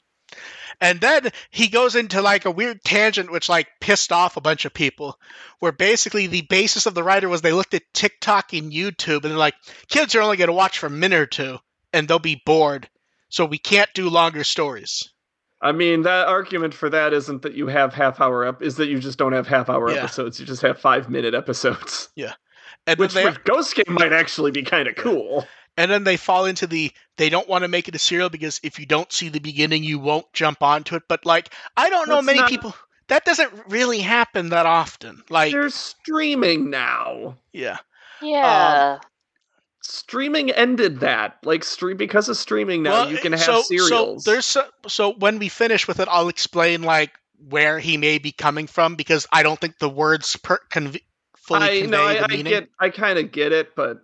Speaker 1: And then he goes into like a weird tangent which like pissed off a bunch of people where basically the basis of the writer was they looked at tiktok and youtube and they're like kids are only going to watch for a minute or two and they'll be bored. So we can't do longer stories
Speaker 2: I mean, that argument for that isn't that you have half hour up, is that you just don't have half hour
Speaker 1: Yeah.
Speaker 2: episodes. You just have five minute episodes, Yeah.
Speaker 1: and
Speaker 2: which
Speaker 1: then they,
Speaker 2: for Ghost Game might actually be kind of cool.
Speaker 1: and then they fall into the they don't want to make it a serial because if you don't see the beginning you won't jump onto it but like i don't know
Speaker 2: That's
Speaker 1: many
Speaker 2: not-
Speaker 1: people that doesn't really happen that often like
Speaker 2: They're streaming now.
Speaker 1: yeah
Speaker 3: Yeah.
Speaker 2: Um, Streaming ended that. Like stream because of streaming now, you can have
Speaker 1: so,
Speaker 2: serials.
Speaker 1: so there's so, so when we finish with it i'll explain like where he may be coming from because i don't think the words per, conv- fully
Speaker 2: I
Speaker 1: convey
Speaker 2: know, I,
Speaker 1: the
Speaker 2: I
Speaker 1: meaning
Speaker 2: get, I kind of get it, but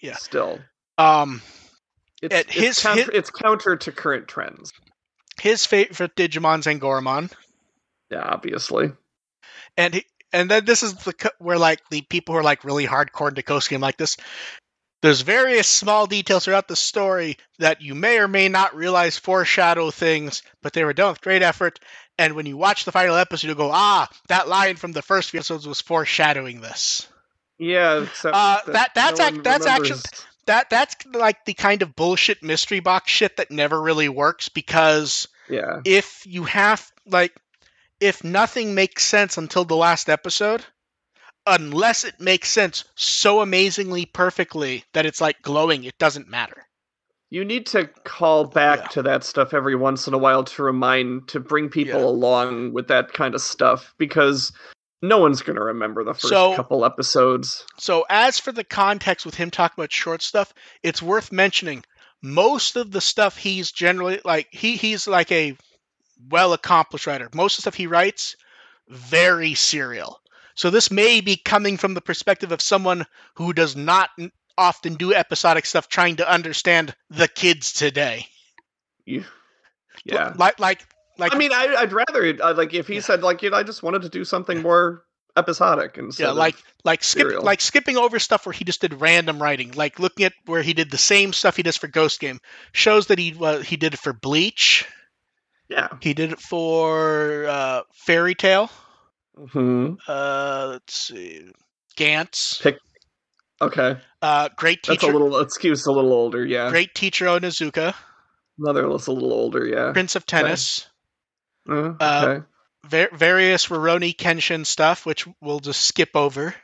Speaker 1: Yeah.
Speaker 2: still,
Speaker 1: um
Speaker 2: it's it's,
Speaker 1: his-
Speaker 2: counter,
Speaker 1: his-
Speaker 2: it's counter to current trends.
Speaker 1: his favorite digimon's angoramon
Speaker 2: Yeah, obviously.
Speaker 1: and he, and then this is the where like the people who are like really hardcore into Ghost Game like this. There's various small details throughout the story that you may or may not realize foreshadow things, but they were done with great effort. And when you watch the final episode, you go, "Ah, that line from the first few episodes was foreshadowing this."
Speaker 2: Yeah,
Speaker 1: Uh, that- that's
Speaker 2: no
Speaker 1: ac-
Speaker 2: one
Speaker 1: that's actually- That that's like the kind of bullshit mystery box shit that never really works because
Speaker 2: yeah.
Speaker 1: if you have like if nothing makes sense until the last episode unless it makes sense so amazingly perfectly that it's like glowing it doesn't matter
Speaker 2: You need to call back
Speaker 1: Yeah.
Speaker 2: to that stuff every once in a while to remind to bring people
Speaker 1: Yeah.
Speaker 2: along with that kind of stuff because no one's going to remember the first
Speaker 1: So-
Speaker 2: couple episodes.
Speaker 1: so as for the context with him talking about short stuff it's worth mentioning most of the stuff he's generally like he he's like a well accomplished writer most of the stuff he writes very serial so this may be coming from the perspective of someone who does not often do episodic stuff trying to understand the kids today
Speaker 2: yeah.
Speaker 1: like like like
Speaker 2: I mean, I, I'd rather it, uh, like if he
Speaker 1: Yeah.
Speaker 2: said like you know I just wanted to do something more episodic and
Speaker 1: yeah, like like skip like skipping over stuff where he just did random writing, like looking at where he did the same stuff he does for Ghost Game, shows that he uh, he did it for Bleach,
Speaker 2: yeah.
Speaker 1: he did it for uh, Fairy Tail.
Speaker 2: Hmm
Speaker 1: Uh, let's see, Gantz.
Speaker 2: Pick- Okay,
Speaker 1: Uh, great
Speaker 2: that's
Speaker 1: teacher,
Speaker 2: a little excuse. A little older. Yeah.
Speaker 1: great teacher Onizuka,
Speaker 2: Another that's a little older. Yeah.
Speaker 1: Prince of Tennis.
Speaker 2: Uh,
Speaker 1: Uh,
Speaker 2: okay.
Speaker 1: var- various Rurouni Kenshin stuff, which we'll just skip over.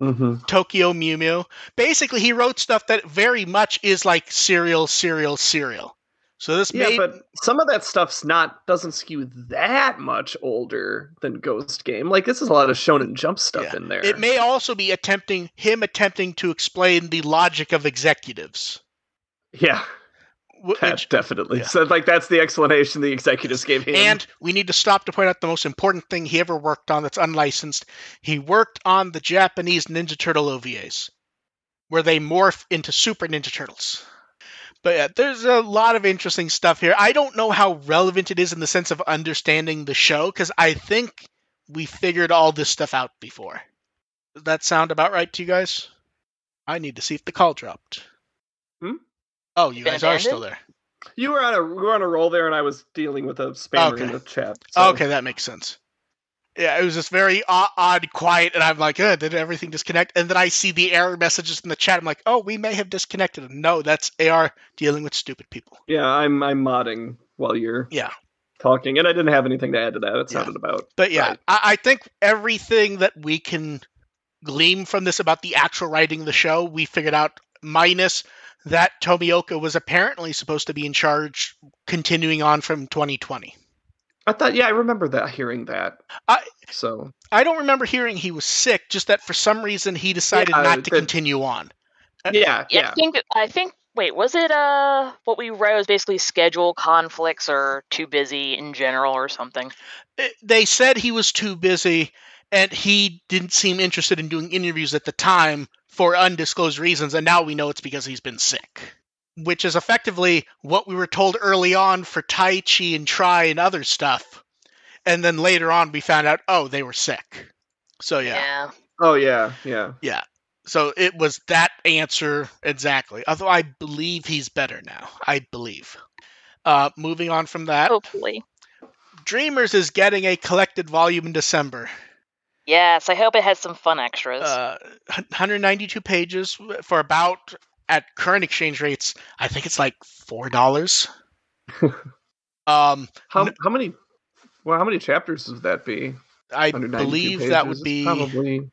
Speaker 2: hmm
Speaker 1: Tokyo Mew Mew. Basically, he wrote stuff that very much is like serial, serial, serial. So this
Speaker 2: Yeah,
Speaker 1: made
Speaker 2: but some of that stuff's not doesn't skew that much older than Ghost Game. Like this is a lot of Shonen Jump stuff
Speaker 1: Yeah.
Speaker 2: in there.
Speaker 1: it may also be attempting him attempting to explain the logic of executives.
Speaker 2: yeah, that
Speaker 1: Which,
Speaker 2: definitely.
Speaker 1: yeah.
Speaker 2: So like that's the explanation the executives gave him.
Speaker 1: and we need to stop to point out the most important thing he ever worked on that's unlicensed. He worked on the Japanese Ninja Turtle OVAs, where they morph into Super Ninja Turtles. But yeah, there's a lot of interesting stuff here. I don't know how relevant it is in the sense of understanding the show, because I think we figured all this stuff out before. Does that sound about right to you guys? I need to see if the call dropped.
Speaker 2: Hmm?
Speaker 1: Oh, you
Speaker 3: Been
Speaker 1: guys are still there.
Speaker 2: you were on a we were on a roll there, and I was dealing with a spammer
Speaker 1: Okay.
Speaker 2: in the chat. so-
Speaker 1: Okay, that makes sense. Yeah, it was just very odd, odd, quiet, and I'm like, uh, did everything disconnect? And then I see the error messages in the chat. I'm like, oh, we may have disconnected. No, that's AR dealing with stupid people.
Speaker 2: Yeah, I'm I'm modding while you're
Speaker 1: Yeah.
Speaker 2: talking, and I didn't have anything to add to that. It
Speaker 1: Yeah.
Speaker 2: about
Speaker 1: But yeah,
Speaker 2: Right.
Speaker 1: I, I think everything that we can glean from this about the actual writing of the show, we figured out, minus that Tomioka was apparently supposed to be in charge continuing on from 2020.
Speaker 2: I thought, yeah, I remember that hearing that.
Speaker 1: I-
Speaker 2: so
Speaker 1: I don't remember hearing he was sick, just that for some reason he decided
Speaker 2: Yeah,
Speaker 1: not to
Speaker 2: that-
Speaker 1: continue on. Uh,
Speaker 2: yeah,
Speaker 3: Yeah,
Speaker 2: yeah,
Speaker 3: I think I think wait, was it uh what we read was basically schedule conflicts or too busy in general or something?
Speaker 1: they said he was too busy and he didn't seem interested in doing interviews at the time for undisclosed reasons and now we know it's because he's been sick which is effectively what we were told early on for Taichi and try and other stuff. And then later on we found out oh they were sick. So yeah,
Speaker 2: Oh yeah. yeah, yeah.
Speaker 1: so it was that answer exactly. Although i believe he's better now. I believe. Uh, moving on from that.
Speaker 3: Hopefully.
Speaker 1: dreamers is getting a collected volume in december.
Speaker 3: Yes, I hope it has some fun extras.
Speaker 1: uh, 192 pages for about at current exchange rates. I think it's like four dollars. um,
Speaker 2: How
Speaker 1: N-
Speaker 2: how many? Well, how many chapters would that be?
Speaker 1: I believe
Speaker 2: pages?
Speaker 1: that would
Speaker 2: It's
Speaker 1: be.
Speaker 2: probably.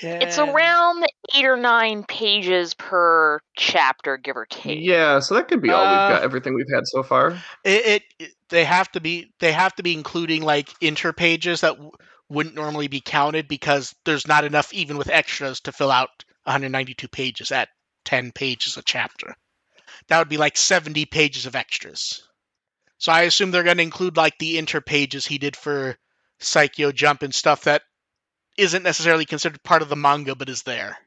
Speaker 1: 10
Speaker 3: it's around eight or nine pages per chapter, give or take.
Speaker 2: Yeah, so that could be all
Speaker 1: Uh,
Speaker 2: we've got. Everything we've had so far.
Speaker 1: It, it, it- They have to be. They have to be including like inter pages that w- wouldn't normally be counted because there's not enough even with extras to fill out 192 pages at 10 pages a chapter. That would be like 70 pages of extras. So I assume they're going to include like the inter pages he did for Saikyo Jump and stuff that isn't necessarily considered part of the manga but is there.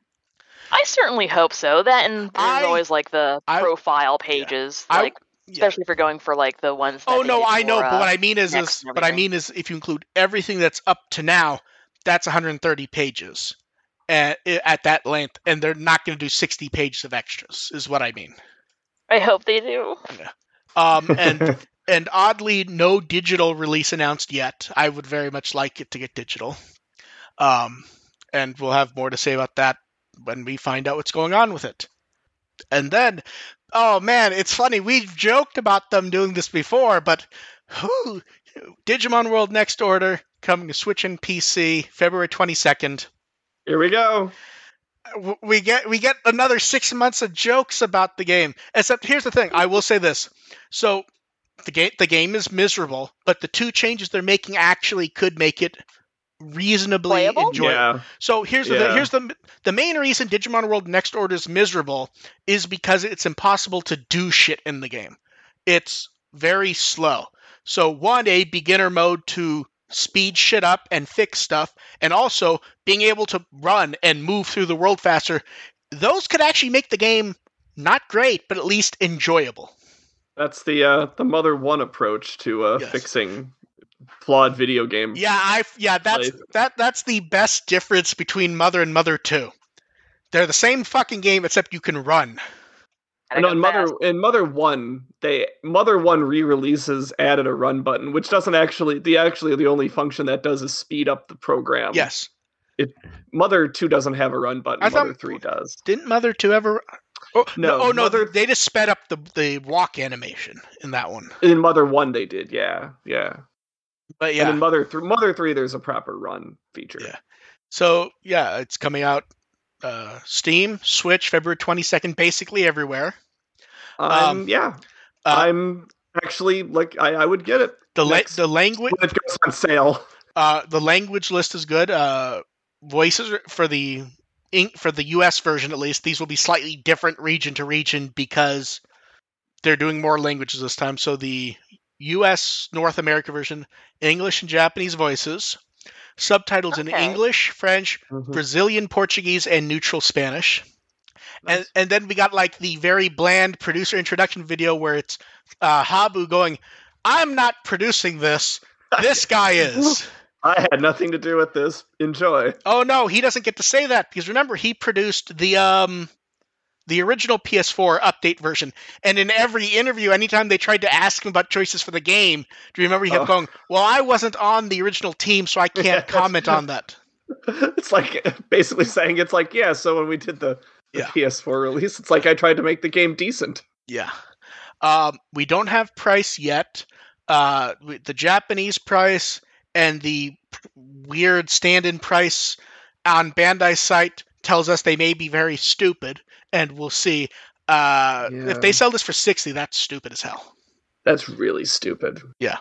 Speaker 3: I certainly hope so. That and there's
Speaker 1: I-
Speaker 3: always like the
Speaker 1: I-
Speaker 3: profile pages,
Speaker 1: I-
Speaker 3: like
Speaker 1: Yeah.
Speaker 3: especially if you're going for like the ones. That
Speaker 1: Oh no, I know,
Speaker 3: for,
Speaker 1: but what
Speaker 3: uh,
Speaker 1: I mean is, is what I mean is, if you include everything that's up to now, that's 130 pages at, at that length, and they're not going to do 60 pages of extras, is what I mean.
Speaker 3: I hope they do.
Speaker 1: Um, and and oddly, no digital release announced yet. I would very much like it to get digital. Um, and we'll have more to say about that when we find out what's going on with it. And then, oh man, it's funny. We've joked about them doing this before, but whew, Digimon World Next Order coming to Switch and PC February 22nd.
Speaker 2: Here we go.
Speaker 1: We get we get another six months of jokes about the game. Except here's the thing. I will say this. So the game the game is miserable, but the two changes they're making actually could make it reasonably
Speaker 3: Playable?
Speaker 1: enjoyable.
Speaker 2: Yeah.
Speaker 1: So here's the
Speaker 2: Yeah.
Speaker 1: here's the the main reason Digimon World Next Order is miserable is because it's impossible to do shit in the game. It's very slow. So one a beginner mode to speed shit up and fix stuff and also being able to run and move through the world faster. Those could actually make the game not great but at least enjoyable.
Speaker 2: That's the uh, the Mother One approach to uh,
Speaker 1: Yes.
Speaker 2: fixing flawed video game.
Speaker 1: Yeah, I yeah, that's that that's the best difference between Mother and Mother 2. They're the same fucking game except you can run.
Speaker 3: Gotta
Speaker 2: no, Mother
Speaker 3: fast.
Speaker 2: in Mother One, they Mother One re-releases added a run button, which doesn't actually the actually the only function that does is speed up the program.
Speaker 1: Yes.
Speaker 2: it Mother Two doesn't have a run button.
Speaker 1: I thought-
Speaker 2: Mother Three does.
Speaker 1: Didn't Mother 2 ever Oh,
Speaker 2: No,
Speaker 1: oh no,
Speaker 2: Mother-
Speaker 1: they just sped up the the walk animation in that one.
Speaker 2: In Mother One, they did. Yeah, yeah.
Speaker 1: But
Speaker 2: And
Speaker 1: yeah.
Speaker 2: in Mother Three, Mother Three, there's a proper run feature.
Speaker 1: Yeah. So yeah, it's coming out uh Steam, Switch, February 22nd, basically everywhere.
Speaker 2: Um,
Speaker 1: Um,
Speaker 2: yeah.
Speaker 1: uh,
Speaker 2: I'm actually like I, I would get it
Speaker 1: The la- the language
Speaker 2: it goes on sale.
Speaker 1: uh the language list is good. Uh voices for the for the US version at least, these will be slightly different region to region because they're doing more languages this time. So the US North America version, English and Japanese voices, subtitles in English, French,
Speaker 2: Mhm.
Speaker 1: Brazilian Portuguese, and neutral Spanish. And and then we got like the very bland producer introduction video where it's uh, Habu going, "I'm not producing this. This guy is."
Speaker 2: I had nothing to do with this. Enjoy.
Speaker 1: oh no, he doesn't get to say that because remember he produced the um the original PS4 update version, and in every interview, anytime they tried to ask him about choices for the game, do you remember he kept
Speaker 2: Oh.
Speaker 1: going, "Well, I wasn't on the original team, so I can't
Speaker 2: Yes.
Speaker 1: comment on that."
Speaker 2: It's like basically saying it's like yeah. So when we did the, the
Speaker 1: Yeah.
Speaker 2: PS4 release, it's like I tried to make the game decent.
Speaker 1: Yeah. Um, we don't have price yet. Uh, the Japanese price and the weird stand-in price on Bandai site tells us they may be very stupid, and we'll see. Uh, If they sell this for sixty, that's stupid as hell.
Speaker 2: That's really stupid. Yeah.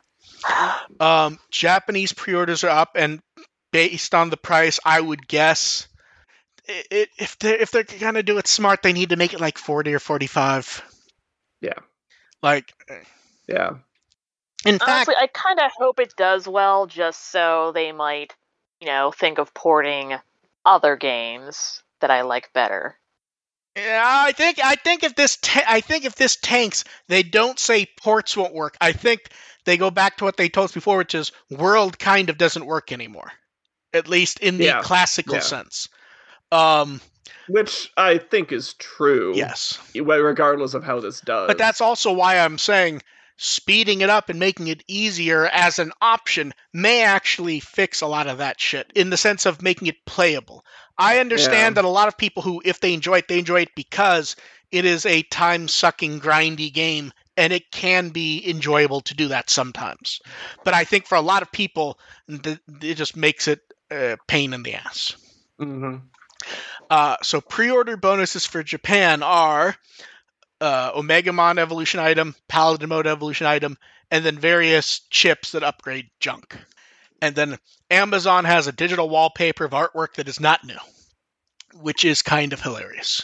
Speaker 1: Um, Japanese pre-orders are up, and based on the price, I would guess i i if they if they're gonna do it smart, they need to make it like forty or forty-five.
Speaker 2: Yeah.
Speaker 1: Like,
Speaker 2: Yeah.
Speaker 1: in fact,
Speaker 3: Honestly, I kind of hope it does well, just so they might, you know, think of porting other games that I like better.
Speaker 1: Yeah, I think I think if this ta- I think if this tanks, they don't say ports won't work. I think they go back to what they told us before, which is world kind of doesn't work anymore, at least in the
Speaker 2: Yeah,
Speaker 1: classical
Speaker 2: yeah.
Speaker 1: sense. Um,
Speaker 2: Which I think is true.
Speaker 1: yes,
Speaker 2: Regardless of how this does.
Speaker 1: but that's also why I'm saying speeding it up and making it easier as an option may actually fix a lot of that shit in the sense of making it playable. I understand
Speaker 2: Yeah.
Speaker 1: that a lot of people who, if they enjoy it, they enjoy it because it is a time sucking, grindy game and it can be enjoyable to do that sometimes. But I think for a lot of people, th- it just makes it a pain in the ass.
Speaker 2: hmm
Speaker 1: Uh, so pre-order bonuses for Japan are uh, Omegamon evolution item, Paladin mode evolution item, and then various chips that upgrade junk. And then Amazon has a digital wallpaper of artwork that is not new, which is kind of hilarious.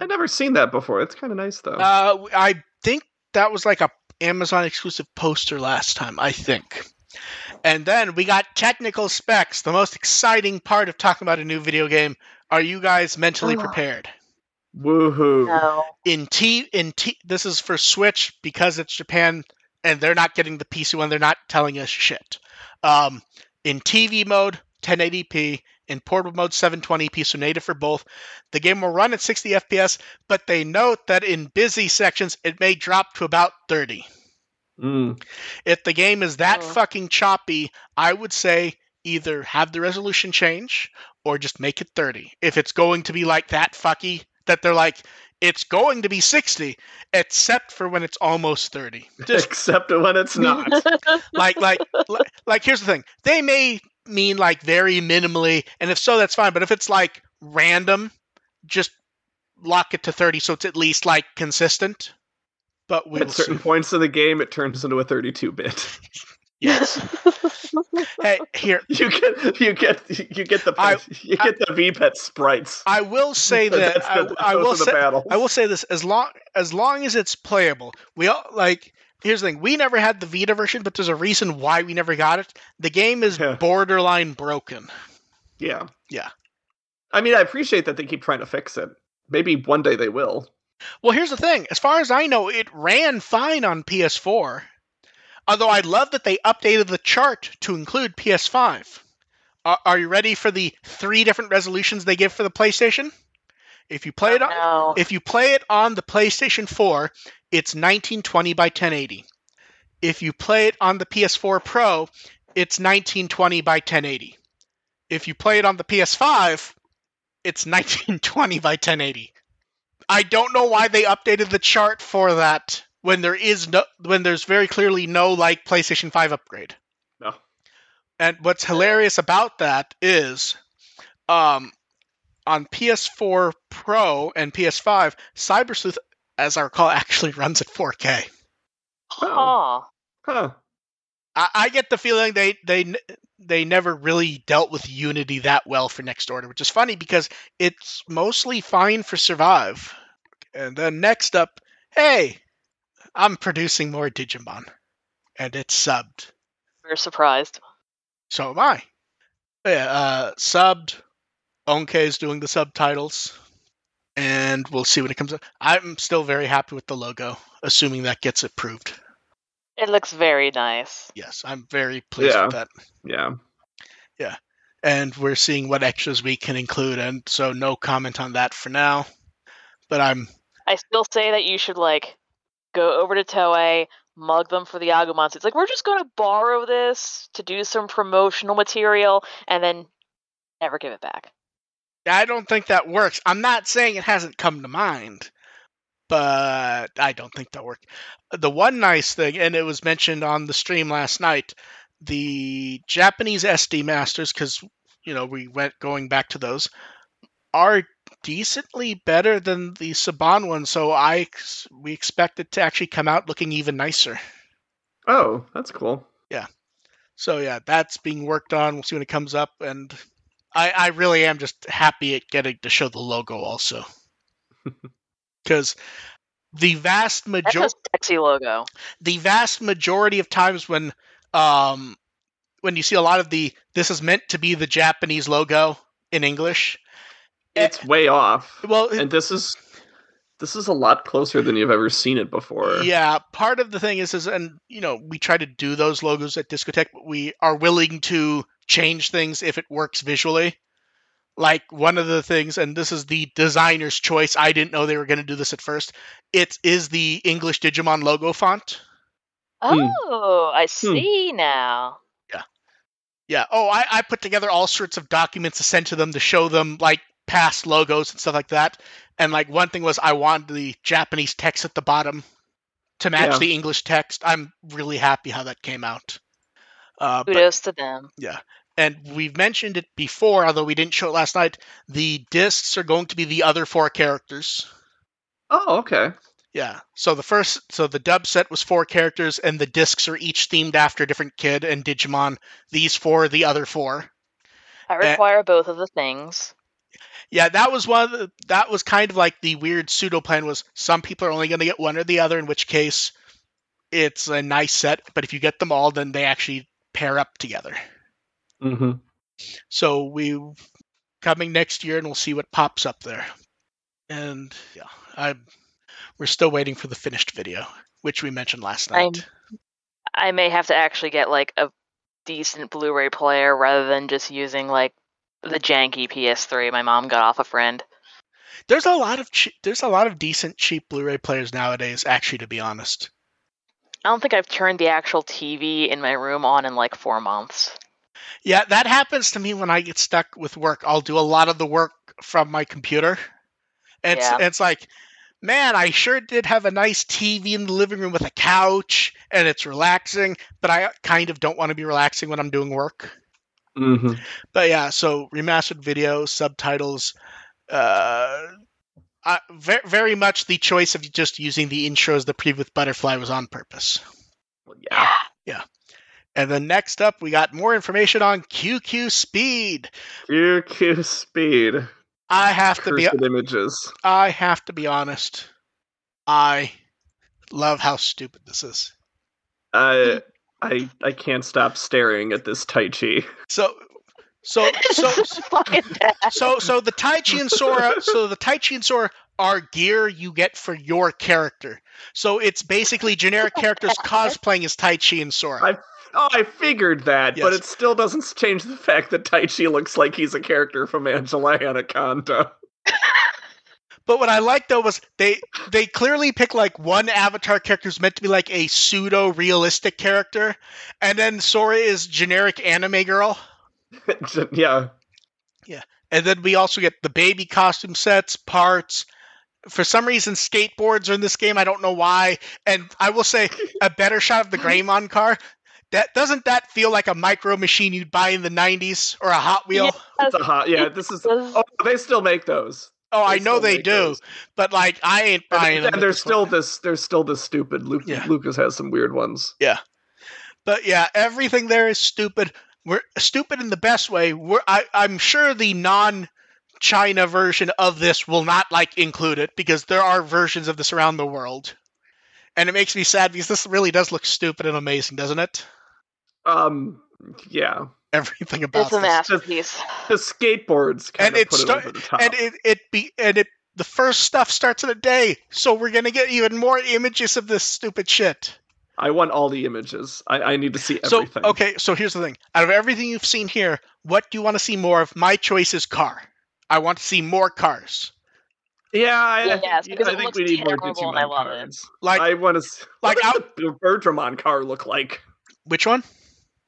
Speaker 2: I've never seen that before. It's kind of nice though.
Speaker 1: Uh, I think that was like a Amazon exclusive poster last time. I think. And then we got technical specs, the most exciting part of talking about a new video game. Are you guys mentally prepared?
Speaker 2: Woohoo!
Speaker 3: No.
Speaker 1: in T in T this is for Switch because it's Japan and they're not getting the PC one. They're not telling us shit. Um, in TV mode, 1080p. In portable mode, 720p, so native for both. The game will run at 60 FPS, but they note that in busy sections, it may drop to about 30.
Speaker 2: Mm.
Speaker 1: If the game is that
Speaker 3: Oh.
Speaker 1: fucking choppy, I would say either have the resolution change or just make it 30. If it's going to be like that fucky, that they're like, it's going to be 60, except for when it's almost 30. Just
Speaker 2: Except when it's not.
Speaker 1: like, like, like, like, here's the thing. They may mean like very minimally, and if so, that's fine. But if it's like random, just lock it to 30 so it's at least like consistent. But
Speaker 2: At certain
Speaker 1: see.
Speaker 2: points in the game, it turns into a 32-bit.
Speaker 1: Yes. Hey, here,
Speaker 2: You get you get you get the
Speaker 1: I-
Speaker 2: you get the VPET sprites.
Speaker 1: I will say that
Speaker 2: That's
Speaker 1: I, I will say
Speaker 2: battles.
Speaker 1: I will say this as long as long as it's playable. We all like here's the thing. We never had the Vita version, but there's a reason why we never got it. The game is
Speaker 2: Yeah.
Speaker 1: borderline broken.
Speaker 2: Yeah.
Speaker 1: Yeah.
Speaker 2: I mean, I appreciate that they keep trying to fix it. Maybe one day they will.
Speaker 1: Well, here's the thing. As far as I know, it ran fine on PS4. Although I love that they updated the chart to include PS5. Are, are you ready for the three different resolutions they give for the PlayStation? If you play it on,
Speaker 3: No.
Speaker 1: if you play it on the PlayStation 4, it's 1920 by 1080. If you play it on the PS4 Pro, it's 1920 by 1080. If you play it on the PS5, it's 1920 by 1080. I don't know why they updated the chart for that when there is no when there's very clearly no like PlayStation 5 upgrade.
Speaker 2: No.
Speaker 1: And what's hilarious about that is um on PS4 Pro and PS5, Cyber Sleuth, as I recall, actually runs at 4K.
Speaker 3: Huh.
Speaker 2: Huh.
Speaker 1: I, I get the feeling they they they never really dealt with Unity that well for Next Order, which is funny because it's mostly fine for Survive. And then next up, hey, I'm producing more Digimon, and it's subbed.
Speaker 3: We're surprised.
Speaker 1: So am I. Yeah, uh, subbed. Onke is doing the subtitles, and we'll see when it comes up. I'm still very happy with the logo, assuming that gets approved.
Speaker 3: It looks very nice.
Speaker 1: Yes, I'm very pleased
Speaker 2: Yeah.
Speaker 1: with that.
Speaker 2: Yeah. Yeah.
Speaker 1: and we're seeing what extras we can include and so no comment on that for now but i'm
Speaker 3: I still say that you should like go over to Toei, mug them for the Agumon suits. Like we're just going to borrow this to do some promotional material, and then never give it back.
Speaker 1: i don't think that works i'm not saying it hasn't come to mind but i don't think that worked the one nice thing and it was mentioned on the stream last night the japanese sd masters because you know we went going back to those are decently better than the saban one so i we expect it to actually come out looking even nicer
Speaker 2: Oh, that's cool. Yeah.
Speaker 1: So yeah, that's being worked on. We'll see when it comes up, and I, I really am just happy at getting to show the logo also, because the vast majority,
Speaker 3: sexy logo.
Speaker 1: the vast majority of times when, um, when you see a lot of the this is meant to be the Japanese logo in English.
Speaker 2: It's way off.
Speaker 1: Well, it-
Speaker 2: And this is this is a lot closer than you've ever seen it before.
Speaker 1: Yeah, part of the thing is, is and you know, we try to do those logos at Discotek, but we are willing to change things if it works visually. Like one of the things, and this is the designer's choice. I didn't know they were going to do this at first. It is the English Digimon logo font.
Speaker 2: Hmm.
Speaker 3: Oh, I see now.
Speaker 1: Yeah. Yeah. Oh, I, I put together all sorts of documents to send to them to show them like past logos and stuff like that. And like one thing was I wanted the Japanese text at the bottom to match
Speaker 2: Yeah.
Speaker 1: the English text. I'm really happy how that came out. Uh, but
Speaker 3: Kudos to them. Yeah.
Speaker 1: And we've mentioned it before, although we didn't show it last night. The discs are going to be the other four characters.
Speaker 2: Oh, okay.
Speaker 1: Yeah. So the first, so the dub set was four characters, and the discs are each themed after a different kid and Digimon. These four, are the other four.
Speaker 3: I require both of the things.
Speaker 1: Yeah, that was one. Of the, that was kind of like the weird pseudo plan. Was some people are only going to get one or the other, in which case it's a nice set. But if you get them all, then they actually pair up together.
Speaker 2: Mm-hmm.
Speaker 1: So we coming next year, and we'll see what pops up there. And yeah, I we're still waiting for the finished video, which we mentioned last
Speaker 3: I'm-
Speaker 1: night.
Speaker 3: I may have to actually get like a decent Blu-ray player rather than just using like the janky PS3 my mom got off a friend.
Speaker 1: There's a lot of che- there's a lot of decent cheap Blu-ray players nowadays. Actually, to be honest,
Speaker 3: I don't think I've turned the actual TV in my room on in like four months.
Speaker 1: yeah, that happens to me when I get stuck with work. I'll do a lot of the work from my computer. And it's,
Speaker 3: Yeah.
Speaker 1: it's like, man, I sure did have a nice TV in the living room with a couch, and it's relaxing. But I kind of don't want to be relaxing when I'm doing work.
Speaker 2: Mm-hmm.
Speaker 1: But yeah, so remastered video, subtitles, uh, I, very, very much the choice of just using the intro as the preview with Butterfly was on purpose.
Speaker 2: Well, yeah.
Speaker 1: And then next up, we got more information on QQ Speed.
Speaker 2: QQ speed.
Speaker 1: I have to be,
Speaker 2: images.
Speaker 1: I have to be honest. I love how stupid this is.
Speaker 2: I I I can't stop staring at this Taichi.
Speaker 1: So, so, so,
Speaker 3: Fucking
Speaker 1: so, so the Taichi and Sora, so the Taichi and Sora are gear you get for your character. So it's basically generic characters cosplaying as Taichi and Sora.
Speaker 2: I oh, I figured that, but it still doesn't change the fact that Taichi looks like he's a character from Angela Anaconda.
Speaker 1: But what I liked though was they they clearly pick like one avatar character who's meant to be like a pseudo realistic character, and then Sora is generic anime girl.
Speaker 2: yeah, Yeah.
Speaker 1: And then we also get the baby costume sets, parts. For some reason, skateboards are in this game. I don't know why. And I will say, a better shot of the Greymon car. That doesn't that feel like a micro machine you'd buy in the ¡90s or a Hot Wheel?
Speaker 3: Yes,
Speaker 2: it's a hot. Yeah, this is. Oh, they still make those.
Speaker 1: Oh, I know they do,
Speaker 2: those.
Speaker 1: but like I ain't buying
Speaker 2: And,
Speaker 1: them.
Speaker 2: and there's still this. There's still this stupid. Luke,
Speaker 1: Yeah.
Speaker 2: Lucas has some weird ones.
Speaker 1: Yeah, but yeah, everything there is stupid. We're stupid in the best way. We're I, I'm sure the non China version of this will not like include it because there are versions of this around the world. And it makes me sad because this really does look stupid and amazing, doesn't it?
Speaker 2: Um, yeah,
Speaker 1: Everything about
Speaker 3: It's a
Speaker 1: this.
Speaker 3: masterpiece.
Speaker 2: the skateboards kind
Speaker 1: And
Speaker 2: of
Speaker 1: it
Speaker 2: put
Speaker 1: sta-
Speaker 2: it over the top.
Speaker 1: And it it be and it the first stuff starts in a day, so we're gonna get even more images of this stupid shit.
Speaker 2: I want all the images. I, I need to see everything.
Speaker 1: So okay, so here's the thing. Out of everything you've seen here, what do you want to see more of? My choice is car. I want to see more cars.
Speaker 2: Yeah, I,
Speaker 3: Yes,
Speaker 2: I
Speaker 3: because
Speaker 2: think
Speaker 3: it
Speaker 2: we need more
Speaker 3: terrible
Speaker 2: Digimon
Speaker 3: I love it.
Speaker 1: Like
Speaker 2: I want to.
Speaker 1: like
Speaker 2: Like,
Speaker 1: out-
Speaker 2: what the Birdramon car look like?
Speaker 1: which one?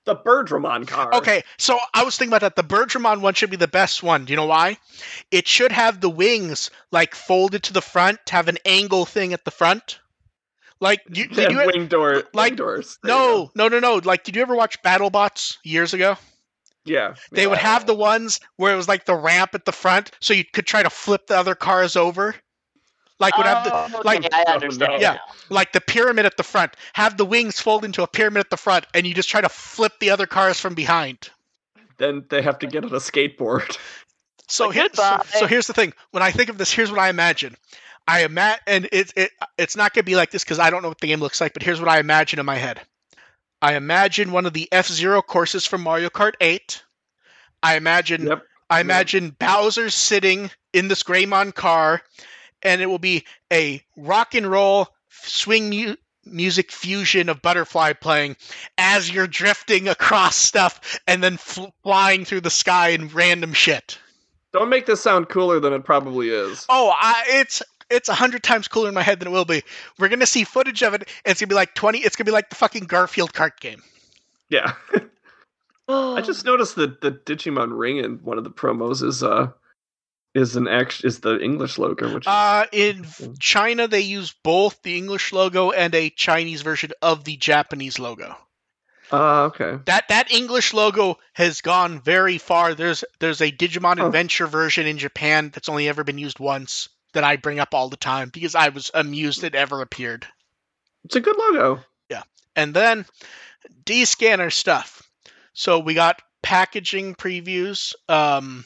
Speaker 2: The Birdramon car.
Speaker 1: Okay, so I was thinking about that. The Birdramon one should be the best one. Do you know why? It should have the wings like folded to the front, have an angle thing at the front. Like, you, did you?
Speaker 2: wing door.
Speaker 1: like-
Speaker 2: wing doors.
Speaker 1: No, no, no, no. Like, did you ever watch BattleBots years ago?
Speaker 2: Yeah.
Speaker 1: They would have the ones where it was like the ramp at the front, so you could try to flip the other cars over. Like would have the
Speaker 3: Oh,
Speaker 1: like-
Speaker 3: I
Speaker 2: Oh,
Speaker 3: understand.
Speaker 1: Yeah. like the pyramid at the front, have the wings fold into a pyramid at the front, and you just try to flip the other cars from behind.
Speaker 2: Then they have to get on a skateboard.
Speaker 1: So
Speaker 3: Like,
Speaker 1: here, so, so here's the thing. When I think of this, here's what I imagine. I imagine, and it's it, it's not gonna be like this because I don't know what the game looks like. But here's what I imagine in my head. I imagine one of the F Zero courses from Mario Kart 8. I imagine
Speaker 2: Yep.
Speaker 1: I imagine Bowser sitting in this Greymon car, and it will be a rock and roll swing mu- music fusion of Butterfly playing as you're drifting across stuff and then fl- flying through the sky and random shit.
Speaker 2: Don't make this sound cooler than it probably is.
Speaker 1: Oh, I, it's it's a hundred times cooler in my head than it will be. We're gonna see footage of it. And it's gonna be like twenty. It's gonna be like the fucking Garfield cart game.
Speaker 2: Yeah. I just noticed that the Digimon ring in one of the promos is uh is an act is the English logo, which
Speaker 1: Uh, in China, they use both the English logo and a Chinese version of the Japanese logo.
Speaker 2: uh, okay.
Speaker 1: That that English logo has gone very far. There's there's a Digimon
Speaker 2: Huh.
Speaker 1: Adventure version in Japan that's only ever been used once that I bring up all the time because I was amused it ever appeared.
Speaker 2: It's a good logo. Yeah.
Speaker 1: And then D scanner stuff. So we got packaging previews, um,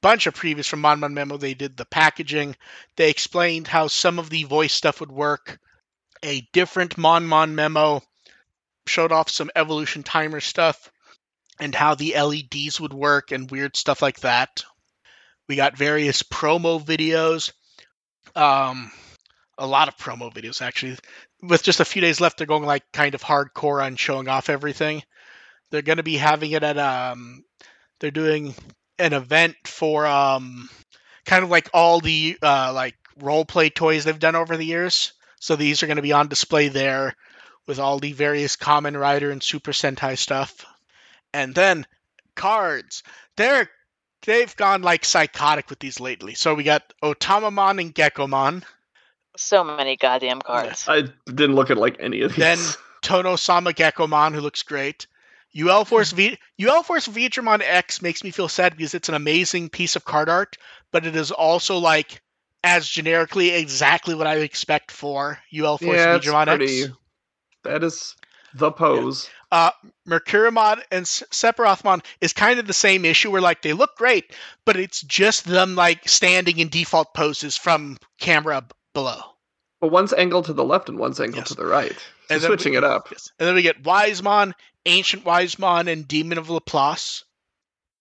Speaker 1: bunch of previews from Mon Mon Memo. They did the packaging. They explained how some of the voice stuff would work. A different Mon Mon Memo showed off some evolution timer stuff and how the LEDs would work and weird stuff like that. We got various promo videos. Um, a lot of promo videos actually with just a few days left, they're going like kind of hardcore on showing off everything. They're going to be having it at um, they're doing an event for um, kind of like all the uh like role play toys they've done over the years. So these are going to be on display there with all the various Kamen Rider and Super Sentai stuff. And then cards. They're they've gone like psychotic with these lately. So we got Otamamon and Gekomon.
Speaker 3: So many goddamn cards.
Speaker 2: I didn't look at like any of these.
Speaker 1: Then Tono Sama Gekomon, who looks great. UL Force v UL Force Veedramon X makes me feel sad because it's an amazing piece of card art, but it is also like as generically exactly what I would expect for UL Force
Speaker 2: yeah, pretty.
Speaker 1: X.
Speaker 2: That is the pose.
Speaker 1: Uh, Mercurimon and Sephirothmon is kind of the same issue where like they look great, but it's just them like standing in default poses from camera b- below.
Speaker 2: But one's angled to the left and one's angled
Speaker 1: Yes.
Speaker 2: to the right. So
Speaker 1: And
Speaker 2: switching
Speaker 1: we-
Speaker 2: it up.
Speaker 1: Yes. And then we get Wisemon, Ancient Wisemon, and Demon of Laplace.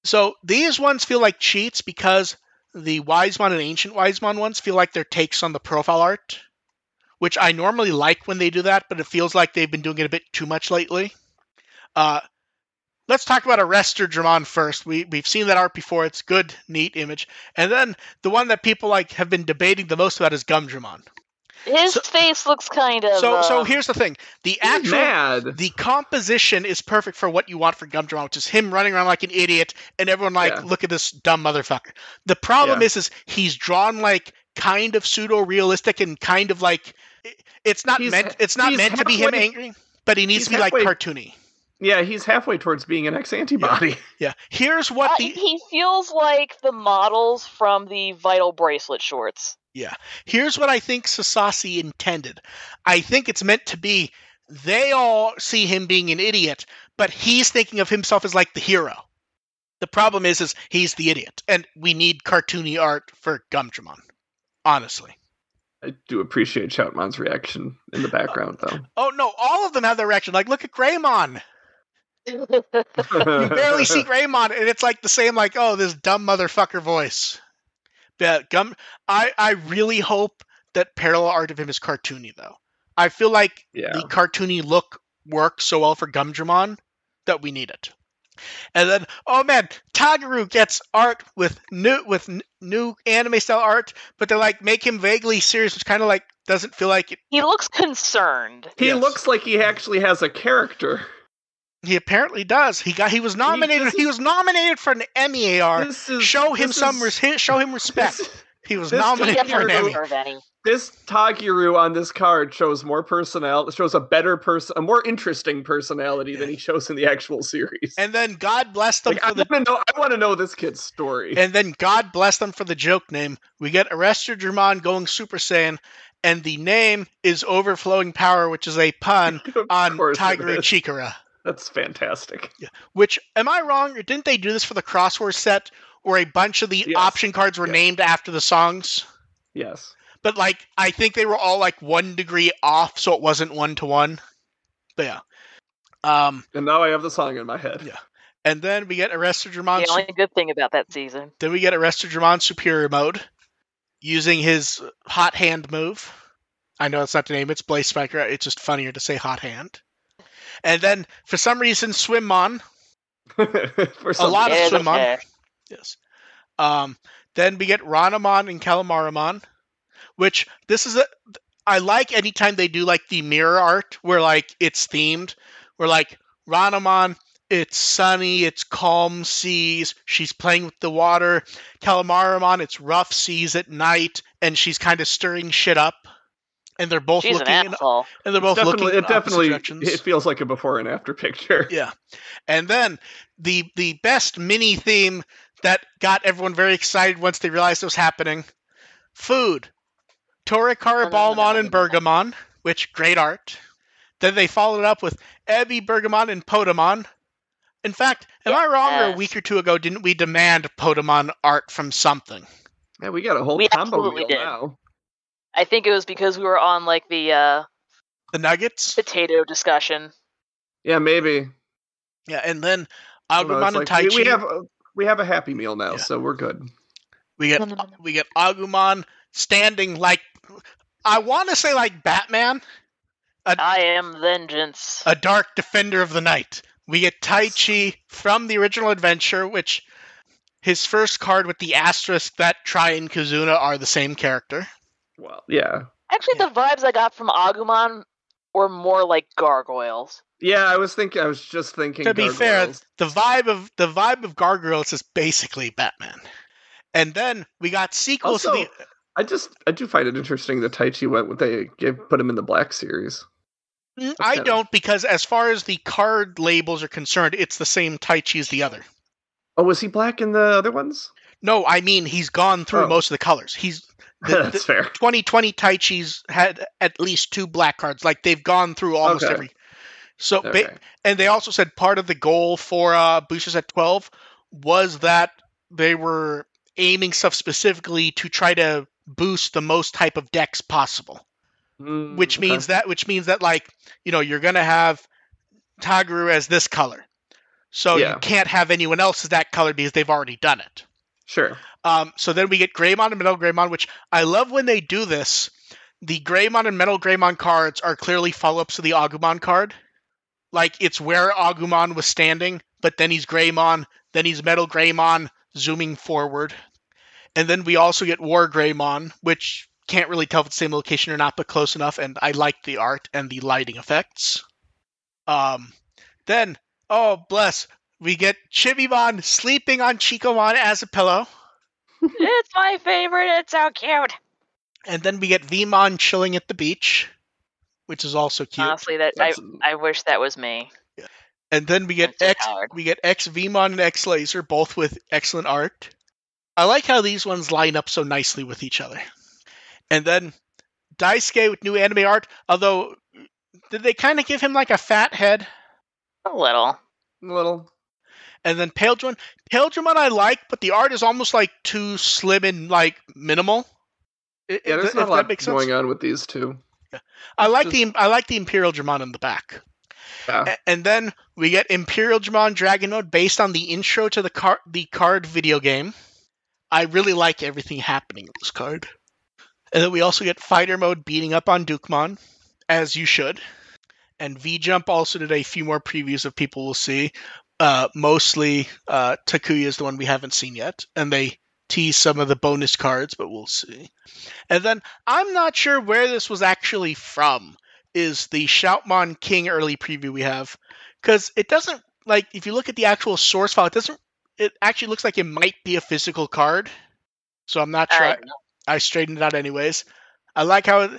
Speaker 1: So these ones feel like cheats because the Wisemon and Ancient Wisemon ones feel like they're takes on the profile art, which I normally like when they do that, but it feels like they've been doing it a bit too much lately. Uh, let's talk about Arresterdramon first. We we've seen that art before. It's good, neat image. And then the one that people like have been debating the most about is Gumdramon.
Speaker 3: His
Speaker 1: So-
Speaker 3: face looks kind of.
Speaker 1: So so
Speaker 3: uh,
Speaker 1: here's the thing: the
Speaker 2: He's
Speaker 1: actual
Speaker 2: mad.
Speaker 1: the composition is perfect for what you want for Gumdramon, which is him running around like an idiot, and everyone like,
Speaker 2: Yeah.
Speaker 1: look at this dumb motherfucker. The problem
Speaker 2: Yeah.
Speaker 1: is, is he's drawn like kind of pseudo realistic and kind of like it's not
Speaker 2: He's-
Speaker 1: meant it's not
Speaker 2: he's
Speaker 1: meant to be him angry, but he needs to be like cartoony.
Speaker 2: Yeah, he's halfway towards being an ex antibody.
Speaker 1: Yeah. Here's what
Speaker 3: uh,
Speaker 1: the
Speaker 3: he feels like the models from the Vital Bracelet shorts.
Speaker 1: Here's what I think Sasasi intended. I think it's meant to be they all see him being an idiot, but he's thinking of himself as like the hero. The problem is, is he's the idiot, and we need cartoony art for Gumdramon. Honestly.
Speaker 2: I do appreciate Shoutmon's reaction in the background, uh, though.
Speaker 1: Oh no, all of them have their reaction. Like, look at Greymon. You barely see Greymon, and it's like the same, like, oh, this dumb motherfucker voice. Yeah, Gum. I I really hope that parallel art of him is cartoony though. I feel like
Speaker 2: Yeah.
Speaker 1: the cartoony look works so well for Gumdramon that we need it. And then, oh man, Tagiru gets art with new with n- new anime style art, but they like make him vaguely serious, which kind of like doesn't feel like it.
Speaker 3: he looks concerned.
Speaker 2: He
Speaker 1: Yes.
Speaker 2: looks like he actually has a character.
Speaker 1: He apparently does. He got he was nominated.
Speaker 2: this
Speaker 1: He, was nominated for an Emmy AR.
Speaker 2: Is
Speaker 1: Show him some
Speaker 2: is-
Speaker 1: res- show him respect.
Speaker 2: This,
Speaker 1: He was nominated for an
Speaker 3: doesn't
Speaker 1: Emmy.
Speaker 2: this Tagiru on this card shows more personality, shows a better person, a more interesting personality than he shows in the actual series.
Speaker 1: And then God bless them
Speaker 2: like, I
Speaker 1: for the
Speaker 2: want to know. I want to know this kid's story.
Speaker 1: and then God bless them for the joke name. We get Arresterdramon going Super Saiyan, and the name is Overflowing Power, which is a pun on
Speaker 2: course it
Speaker 1: Tagiru
Speaker 2: is.
Speaker 1: Chikara.
Speaker 2: That's fantastic.
Speaker 1: Which am I wrong, or didn't they do this for the Crossword set, where a bunch of the
Speaker 2: Yes.
Speaker 1: option cards were
Speaker 2: Yes.
Speaker 1: named after the songs?
Speaker 2: Yes.
Speaker 1: But like, I think they were all like one degree off, so it wasn't one to one. But yeah. Um,
Speaker 2: And now I have the song in my head.
Speaker 1: Yeah. and then we get Arrested Dramon.
Speaker 3: The only good thing about that season.
Speaker 1: Then we get Arrested Dramon Superior Mode using his Hot Hand move. I know it's not the name, it's Blaze Spiker. It's just funnier to say Hot Hand. And then, for some reason, Swimmon.
Speaker 2: For
Speaker 1: A lot of
Speaker 3: Swimmon.
Speaker 1: Swimon. Yes. Um, then we get Ranamon and Calamaramon, which this is a. I like anytime they do like the mirror art where like it's themed, where like Ranamon, it's sunny, it's calm seas, she's playing with the water. Calamaramon, it's rough seas at night, and she's kind of stirring shit up. And they're both
Speaker 3: She's an
Speaker 1: looking in,
Speaker 3: asshole.
Speaker 1: and they're both
Speaker 2: definitely,
Speaker 1: looking in
Speaker 2: it definitely
Speaker 1: directions.
Speaker 2: it feels like a before and after picture.
Speaker 1: Yeah. And then the the best mini theme that got everyone very excited once they realized it was happening. Food. Torikara, Balmon, and Burgamon, which great art. Then they followed up with Ebby, Burgamon, and Podamon. In fact, am I wrong or a week or two ago didn't we demand Podamon art from something?
Speaker 2: Yeah, we got a whole
Speaker 3: We
Speaker 2: combo
Speaker 3: absolutely
Speaker 2: meal
Speaker 3: did.
Speaker 2: now.
Speaker 3: I think it was because we were on like the uh,
Speaker 1: The Nuggets?
Speaker 3: potato discussion.
Speaker 2: Yeah, maybe.
Speaker 1: Yeah, and then
Speaker 2: I don't know,
Speaker 1: Agumon and
Speaker 2: like we,
Speaker 1: Taichi.
Speaker 2: we have a, we have a happy meal now,
Speaker 1: Yeah.
Speaker 2: so we're good.
Speaker 1: We get
Speaker 3: No, no, no, no.
Speaker 1: we get Agumon standing like I want to say like Batman,
Speaker 3: I am vengeance.
Speaker 1: a dark defender of the night. We get Taichi from the original adventure, which his first card with the asterisk that Try and Kizuna are the same character.
Speaker 2: Well, yeah,
Speaker 3: Actually, the vibes I got from Agumon were more like gargoyles.
Speaker 2: yeah. I was thinking. I was just thinking.
Speaker 1: to be fair, the vibe of the vibe of Gargoyles is basically Batman. And then we got sequels
Speaker 2: Also,
Speaker 1: to the
Speaker 2: I just I do find it interesting that Taichi went with they gave put him in the black series.
Speaker 1: Mm, I
Speaker 2: kind of-
Speaker 1: don't because as far as the card labels are concerned, it's the same Taichi as the other.
Speaker 2: Oh, was he black in the other ones?
Speaker 1: No, I mean he's gone through
Speaker 2: Oh.
Speaker 1: most of the colors. He's the,
Speaker 2: That's
Speaker 1: the
Speaker 2: fair.
Speaker 1: 2020 Taichi's had at least two black cards. Like they've gone through almost
Speaker 2: Okay.
Speaker 1: every. So ba- and they also said part of the goal for uh, boosters at 12 was that they were aiming stuff specifically to try to boost the most type of decks possible.
Speaker 2: Mm,
Speaker 1: Which
Speaker 2: okay.
Speaker 1: means that which means that like you know you're gonna have Tagiru as this color, so
Speaker 2: Yeah.
Speaker 1: you can't have anyone else as that color because they've already done it.
Speaker 2: Sure.
Speaker 1: Um, so then we get Greymon and Metal Greymon, which I love when they do this. The Greymon and Metal Greymon cards are clearly follow ups to the Agumon card. Like it's where Agumon was standing, but then he's Greymon, then he's Metal Greymon, zooming forward. And then we also get War Greymon, which can't really tell if it's the same location or not, but close enough, and I like the art and the lighting effects. Um, then, oh bless, we get Chibimon sleeping on Chicomon as a pillow.
Speaker 3: it's my favorite. It's so cute.
Speaker 1: And then we get Vmon chilling at the beach, which is also cute.
Speaker 3: Honestly, that I,
Speaker 2: That's-
Speaker 3: I wish that was me. Yeah.
Speaker 1: and then we get
Speaker 3: so
Speaker 1: X
Speaker 3: coward.
Speaker 1: we get X Vmon and X Laser, both with excellent art. I like how these ones line up so nicely with each other. And then Daisuke with new anime art, although did they kind of give him like a fat head?
Speaker 3: A little.
Speaker 2: A little.
Speaker 1: And then Paledron, Paledron I like, but the art is almost like too slim and like minimal. I-
Speaker 2: Yeah, there's not a lot going on with these two.
Speaker 1: I like
Speaker 2: just-
Speaker 1: the I like the Imperial Dramon in the back.
Speaker 2: Yeah.
Speaker 1: A- And then we get Imperial Dramon Dragon Mode based on the intro to the card the card video game. I really like everything happening in this card. And then we also get Fighter Mode beating up on Dukemon, as you should. And V Jump also did a few more previews of people we'll see. Uh, mostly uh, Takuya is the one we haven't seen yet, and they tease some of the bonus cards, but we'll see. And then I'm not sure where this was actually from. Is the Shoutmon King early preview we have? Because it doesn't like if you look at the actual source file, it doesn't. It actually looks like it might be a physical card. So I'm not sure.
Speaker 3: I
Speaker 1: I, I straightened it out anyways. I like how it,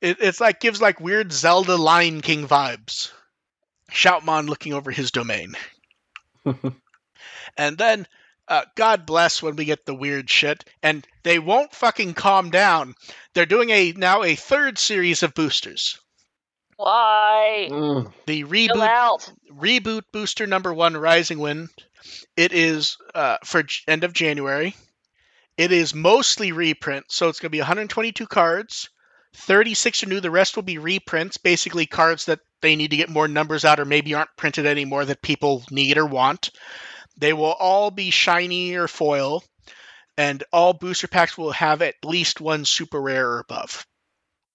Speaker 1: it it's like gives like weird Zelda Lion King vibes. Shoutmon looking over his domain. And then, uh, God bless when we get the weird shit, and they won't fucking calm down. They're doing a now a third series of boosters.
Speaker 3: Why?
Speaker 2: Mm.
Speaker 1: The reboot reboot booster number one, Rising Wind. It is uh, for J- end of January. It is mostly reprint, so it's going to be 122 cards. 36 are new. The rest will be reprints, basically cards that they need to get more numbers out or maybe aren't printed anymore that people need or want. They will all be shiny or foil, and all booster packs will have at least one super rare or above.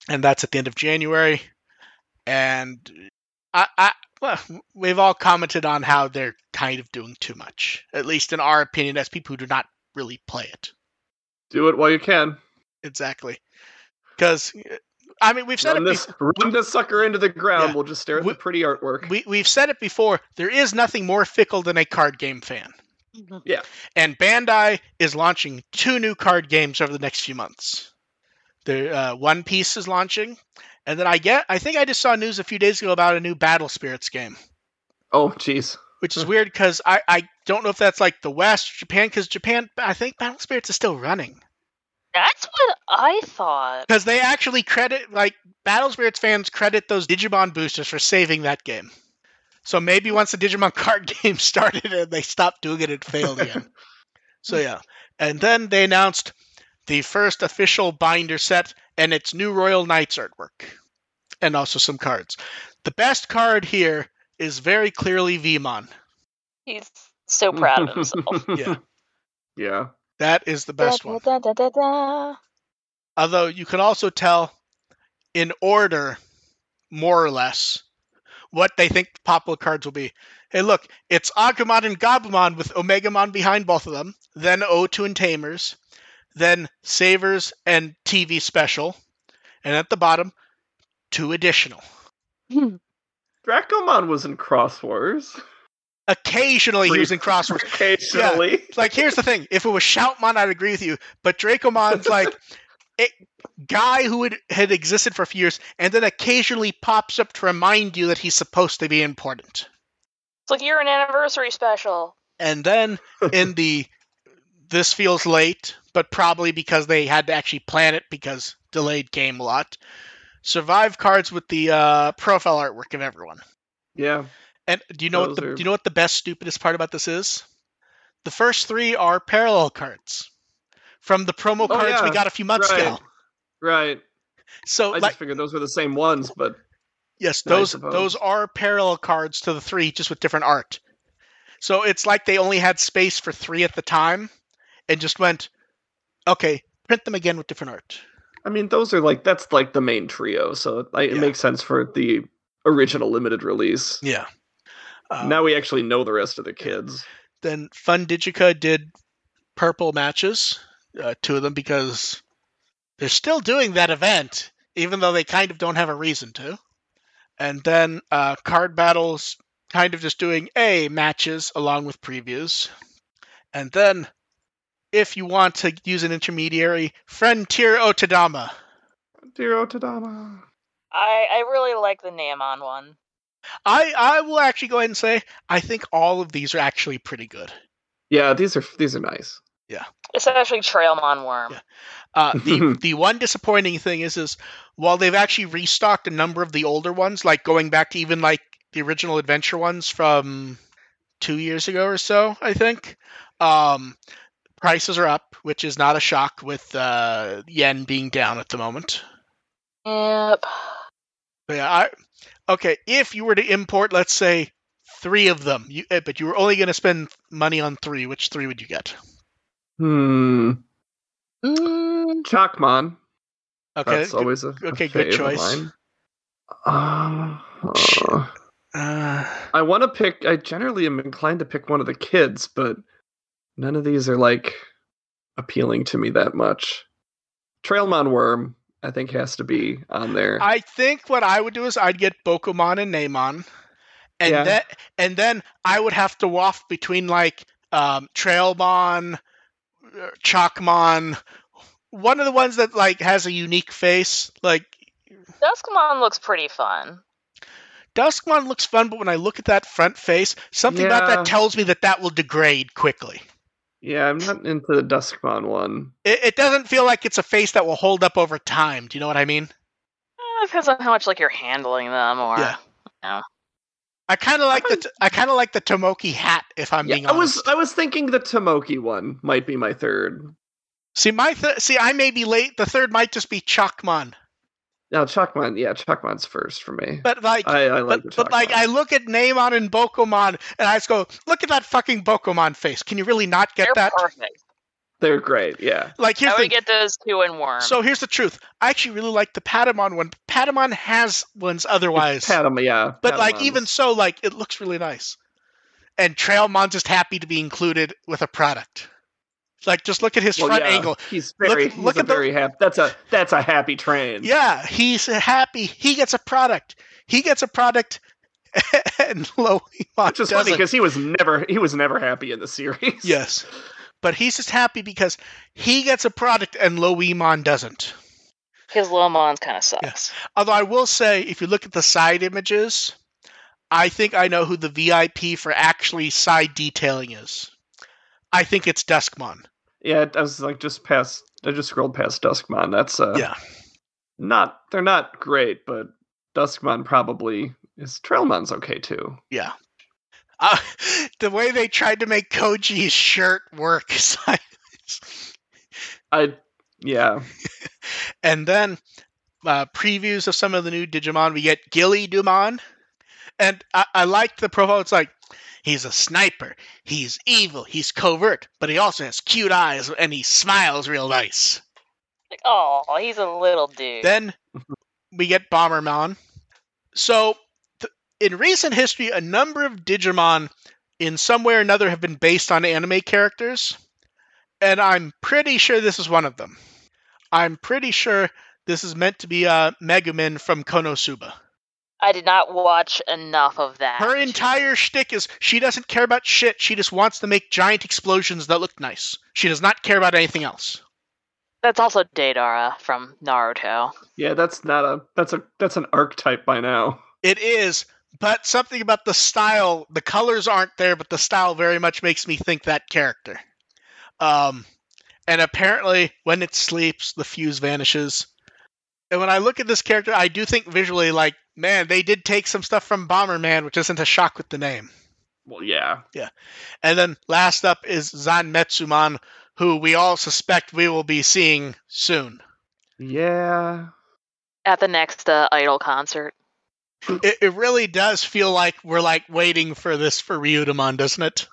Speaker 1: And that's at the end of January. And I, I well, we've all commented on how they're kind of doing too much, at least in our opinion, as people who do not really play it.
Speaker 2: Do it while you can.
Speaker 1: Exactly. Because, I mean, we've said
Speaker 2: Run
Speaker 1: it
Speaker 2: this, run this sucker into the ground.
Speaker 1: Yeah.
Speaker 2: We'll just stare at
Speaker 1: We-
Speaker 2: the pretty artwork.
Speaker 1: we, we've said it before. There is nothing more fickle than a card game fan.
Speaker 2: Yeah.
Speaker 1: And Bandai is launching two new card games over the next few months. The uh, One Piece is launching, and then I get I think I just saw news a few days ago about a new Battle Spirits game,
Speaker 2: oh, jeez.
Speaker 1: which is weird because I I don't know if that's like the West Japan because Japan I think Battle Spirits is still running
Speaker 3: That's what I thought.
Speaker 1: because they actually credit like Battle Spirits fans credit those Digimon boosters for saving that game. So maybe once the Digimon card game started and they stopped doing it, it failed again. so yeah, and then they announced the first official binder set and its new Royal Knights artwork, and also some cards. The best card here is very clearly Vmon.
Speaker 3: He's so proud of himself.
Speaker 1: Yeah,
Speaker 2: Yeah.
Speaker 1: That is the best
Speaker 3: Da,
Speaker 1: one.
Speaker 3: da, da, da.
Speaker 1: Although you can also tell in order, more or less, what they think the popular cards will be. Hey, look, it's Agumon and Gabumon with Omegamon behind both of them, then O2 and Tamers, then Savers and TV Special, and at the bottom, two additional. Hmm.
Speaker 2: Dracomon was in Cross Wars.
Speaker 1: Occasionally he was in crosswords.
Speaker 2: Occasionally.
Speaker 1: like here's the thing if it was shoutmon i'd agree with you but dracomon's like a guy who had, had existed for a few years and then occasionally pops up to remind you that he's supposed to be important
Speaker 3: It's like you're an anniversary special.
Speaker 1: and then in the this feels late but probably because they had to actually plan it because delayed game a lot survive cards with the uh, profile artwork of everyone
Speaker 2: Yeah.
Speaker 1: And do you know what the,
Speaker 2: are-
Speaker 1: do you know what the best stupidest part about this is the first three are parallel cards from the promo
Speaker 2: Oh,
Speaker 1: cards we got a few months
Speaker 2: Right.
Speaker 1: ago
Speaker 2: Right.
Speaker 1: So,
Speaker 2: I
Speaker 1: like,
Speaker 2: just figured those were the same ones, but
Speaker 1: yes, those those are parallel cards to the three, just with different art. So it's like they only had space for three at the time, and just went, okay, print them again with different art.
Speaker 2: I mean, those are like that's like the main trio, so it, it
Speaker 1: Yeah.
Speaker 2: makes sense for the original limited release.
Speaker 1: Yeah. Um,
Speaker 2: now we actually know the rest of the kids.
Speaker 1: then Fun Digica did purple matches, uh, two of them because they're still doing that event, even though they kind of don't have a reason to. And then uh, Card Battles kind of just doing A matches along with previews. And then, if you want to use an intermediary, Frontier Otadama.
Speaker 2: Dear Otadama.
Speaker 3: I I really like the Namon one.
Speaker 1: I, I will actually go ahead and say I think all of these are actually pretty good.
Speaker 2: Yeah, these are these are nice.
Speaker 3: Yeah, especially Trailmon Worm.
Speaker 1: Yeah. Uh, the the one disappointing thing is is while they've actually restocked a number of the older ones, like going back to even like the original adventure ones from two years ago or so, I think. Um, prices are up, which is not a shock with uh, yen being down at the moment.
Speaker 3: Yep.
Speaker 1: But yeah, I okay. If you were to import, let's say three of them, you, eh, but you were only going to spend money on three, which three would you get?
Speaker 2: Hmm.
Speaker 3: Mm,
Speaker 2: Chackmon.
Speaker 1: Okay,
Speaker 2: That's always a, a
Speaker 1: okay, good
Speaker 2: fave of
Speaker 1: choice.
Speaker 2: mine. Uh, uh,
Speaker 1: uh,
Speaker 2: I want to pick. I generally am inclined to pick one of the kids, but none of these are like appealing to me that much. Trailmon Worm, I think, has to be on there.
Speaker 1: I think what I would do is I'd get Bokomon and Neemon, and
Speaker 2: Yeah.
Speaker 1: then and then I would have to waft between like um, Trailmon, uh, Chackmon, one of the ones that like has a unique face. Like
Speaker 3: Duskmon looks pretty fun.
Speaker 1: Duskmon looks fun, but when I look at that front face, something about that tells me that that will degrade quickly.
Speaker 2: Yeah, I'm not into the Duskmon one.
Speaker 1: It, it doesn't feel like it's a face that will hold up over time. Do you know what I mean?
Speaker 3: Eh, depends on how much like you're handling them, or
Speaker 1: Yeah. I kind of like the t- I kind of like the Tomoki hat. If I'm
Speaker 2: Yeah,
Speaker 1: being
Speaker 2: I was I was thinking the Tomoki one might be my third.
Speaker 1: See my th- see I may be late. The third might just be Chackmon.
Speaker 2: Now Chackmon, yeah, Chackmon's first for me.
Speaker 1: But like,
Speaker 2: I, I like
Speaker 1: but,
Speaker 2: the
Speaker 1: but like, I look at Neemon and Bokomon, and I just go, "Look at that fucking Bokomon face. Can you really not get
Speaker 3: they're
Speaker 1: that?"
Speaker 3: perfect.
Speaker 2: They're great. Yeah,
Speaker 1: Like, here's
Speaker 3: I
Speaker 1: the
Speaker 3: would get those two in Worm.
Speaker 1: so here's the truth. I actually really like the Patamon one. Patamon has ones otherwise,
Speaker 2: Patam, yeah.
Speaker 1: but like even so, like it looks really nice. And Trailmon's just happy to be included with a product. Like, just look at his
Speaker 2: Well,
Speaker 1: front
Speaker 2: yeah,
Speaker 1: angle.
Speaker 2: He's very,
Speaker 1: Look-
Speaker 2: he's
Speaker 1: look
Speaker 2: a
Speaker 1: at the-
Speaker 2: very happy. That's a that's a happy train.
Speaker 1: Yeah, he's happy. He gets a product. He gets a product, and Lowemon
Speaker 2: which is funny
Speaker 1: doesn't.
Speaker 2: because he was never he was never happy in the series.
Speaker 1: Yes. But he's just happy because he gets a product and Lowemon doesn't.
Speaker 3: His Lowemon's kind of sucks.
Speaker 1: Although I will say, if you look at the side images, I think I know who the VIP for actually side detailing is. I think it's Duskmon.
Speaker 2: yeah. I was like just past. I just scrolled past Duskmon. That's uh,
Speaker 1: Yeah.
Speaker 2: not they're not great, but Duskmon probably is. Trailmon's okay too.
Speaker 1: Yeah. Uh, the way they tried to make Koji's shirt work.
Speaker 2: I yeah.
Speaker 1: and then uh, previews of some of the new Digimon. We get Ghilliedhumon, and I, I liked the profile. It's like he's a sniper, he's evil, he's covert, but he also has cute eyes and he smiles real nice.
Speaker 3: Like, oh, he's a little dude.
Speaker 1: Then we get Bomberman. So th- in recent history, a number of Digimon, in some way or another, have been based on anime characters, and I'm pretty sure this is one of them. I'm pretty sure this is meant to be uh, Megumin from Konosuba.
Speaker 3: I did not watch enough of that.
Speaker 1: Her entire shtick is she doesn't care about shit. She just wants to make giant explosions that look nice. She does not care about anything else.
Speaker 3: That's also Deidara from Naruto.
Speaker 2: Yeah, that's not a that's a that's an archetype by now.
Speaker 1: It is, but something about the style, the colors aren't there, but the style very much makes me think that character. Um, and apparently, when it sleeps, the fuse vanishes. And when I look at this character, I do think visually, like, man, they did take some stuff from Bomberman, which isn't a shock with the name.
Speaker 2: Well, yeah. Yeah.
Speaker 1: And then last up is Zan Metsuman, who we all suspect we will be seeing soon.
Speaker 2: Yeah.
Speaker 3: At the next uh, Idol concert.
Speaker 1: It, it really does feel like we're like waiting for this for Ryudamon, doesn't it?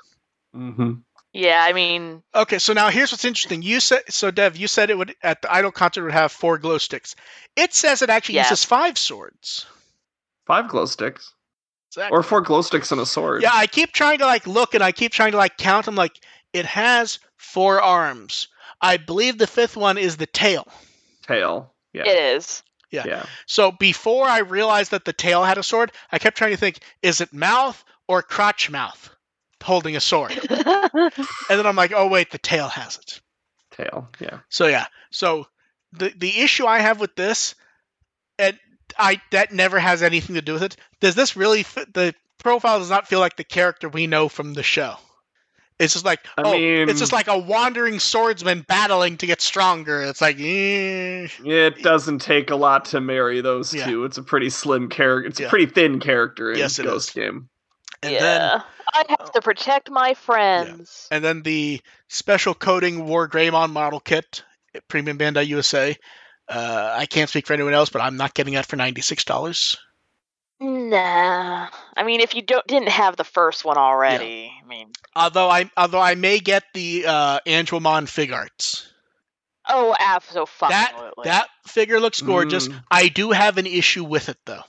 Speaker 2: Mm-hmm.
Speaker 3: Yeah, I mean,
Speaker 1: Okay, so now here's what's interesting. You said so, Dev. You said it would at the idol concert would have four glow sticks. It says it actually
Speaker 3: Yes.
Speaker 1: uses five swords.
Speaker 2: Five glow sticks.
Speaker 1: Exactly.
Speaker 2: Or four glow sticks and a sword.
Speaker 1: Yeah, I keep trying to like look and I keep trying to like count. I'm like, it has four arms. I believe the fifth one is the tail.
Speaker 2: Tail. Yeah.
Speaker 3: it is.
Speaker 1: Yeah.
Speaker 2: Yeah.
Speaker 1: So before I realized that the tail had a sword, I kept trying to think, is it mouth or crotch mouth holding a sword? And then I'm like, oh wait, the tail has it.
Speaker 2: Tail. Yeah.
Speaker 1: So yeah. So the the issue I have with this, and I that never has anything to do with it. Does this really fit? The profile does not feel like the character we know from the show. It's just like
Speaker 2: I
Speaker 1: oh,
Speaker 2: mean-
Speaker 1: it's just like a wandering swordsman battling to get stronger. It's like, eh.
Speaker 2: It doesn't take a lot to marry those
Speaker 1: Yeah.
Speaker 2: two. It's a pretty slim character. It's
Speaker 1: Yeah.
Speaker 2: a pretty thin character in
Speaker 1: Yes,
Speaker 2: Ghost
Speaker 1: is.
Speaker 2: Game.
Speaker 1: And
Speaker 3: yeah.
Speaker 1: then
Speaker 3: I have to protect my friends.
Speaker 1: and then the special coating War Greymon model kit, Premium Bandai USA. Uh, I can't speak for anyone else, but I'm not getting that for ninety six dollars.
Speaker 3: Nah. I mean, if you don't didn't have the first one already, I mean,
Speaker 1: Although I although I may get the uh, Angewomon fig arts.
Speaker 3: oh, absolutely.
Speaker 1: That that figure looks gorgeous.
Speaker 2: Mm.
Speaker 1: I do have an issue with it though.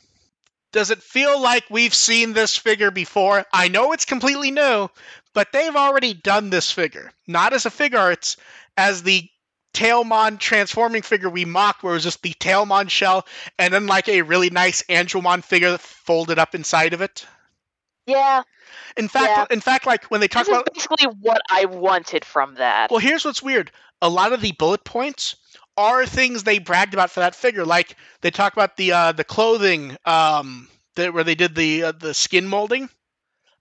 Speaker 1: Does it feel like we've seen this figure before? I know it's completely new, but they've already done this figure. Not as a Figuarts, as the Tailmon transforming figure we mocked, where it was just the Tailmon shell and then like a really nice Angewomon figure folded up inside of it.
Speaker 3: yeah,
Speaker 1: In fact, in fact, like when they talk
Speaker 3: this is
Speaker 1: about
Speaker 3: basically what I wanted from that.
Speaker 1: Well, here's what's weird. A lot of the bullet points are things they bragged about for that figure. Like they talk about the uh, the clothing um, that, where they did the uh, the skin molding.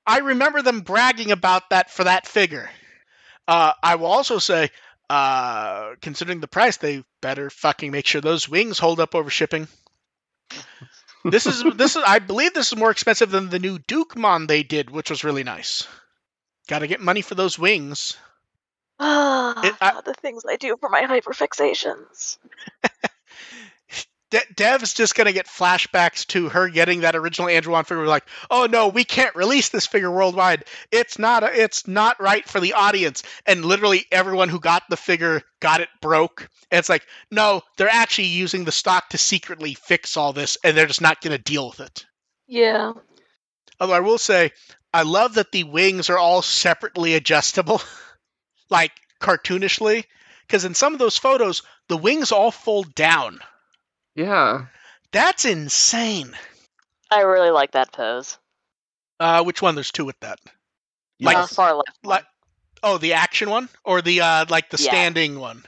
Speaker 1: I remember them bragging about that for that figure. Uh, I will also say, uh, considering the price, they better fucking make sure those wings hold up over shipping. This is this is I believe this is more expensive than the new Dukemon they did, which was really nice. Got to get money for those wings. It- I- ah,
Speaker 3: the things I do for my hyperfixations.
Speaker 1: De- Dev's just gonna get flashbacks to her getting that original Angewomon figure. Like, oh no, we can't release this figure worldwide. It's not. A, it's not right for the audience. And literally everyone who got the figure got it broke. And it's like, no, they're actually using the stock to secretly fix all this, and they're just not gonna deal with it.
Speaker 3: Yeah.
Speaker 1: Although I will say, I love that the wings are all separately adjustable, like cartoonishly, because in some of those photos, the wings all fold down.
Speaker 2: Yeah.
Speaker 1: That's insane.
Speaker 3: I really like that pose.
Speaker 1: Uh, which one? There's two with that. Like-
Speaker 3: uh, far left.
Speaker 1: Like, oh, the action one or the uh, like the
Speaker 3: Yeah.
Speaker 1: standing one.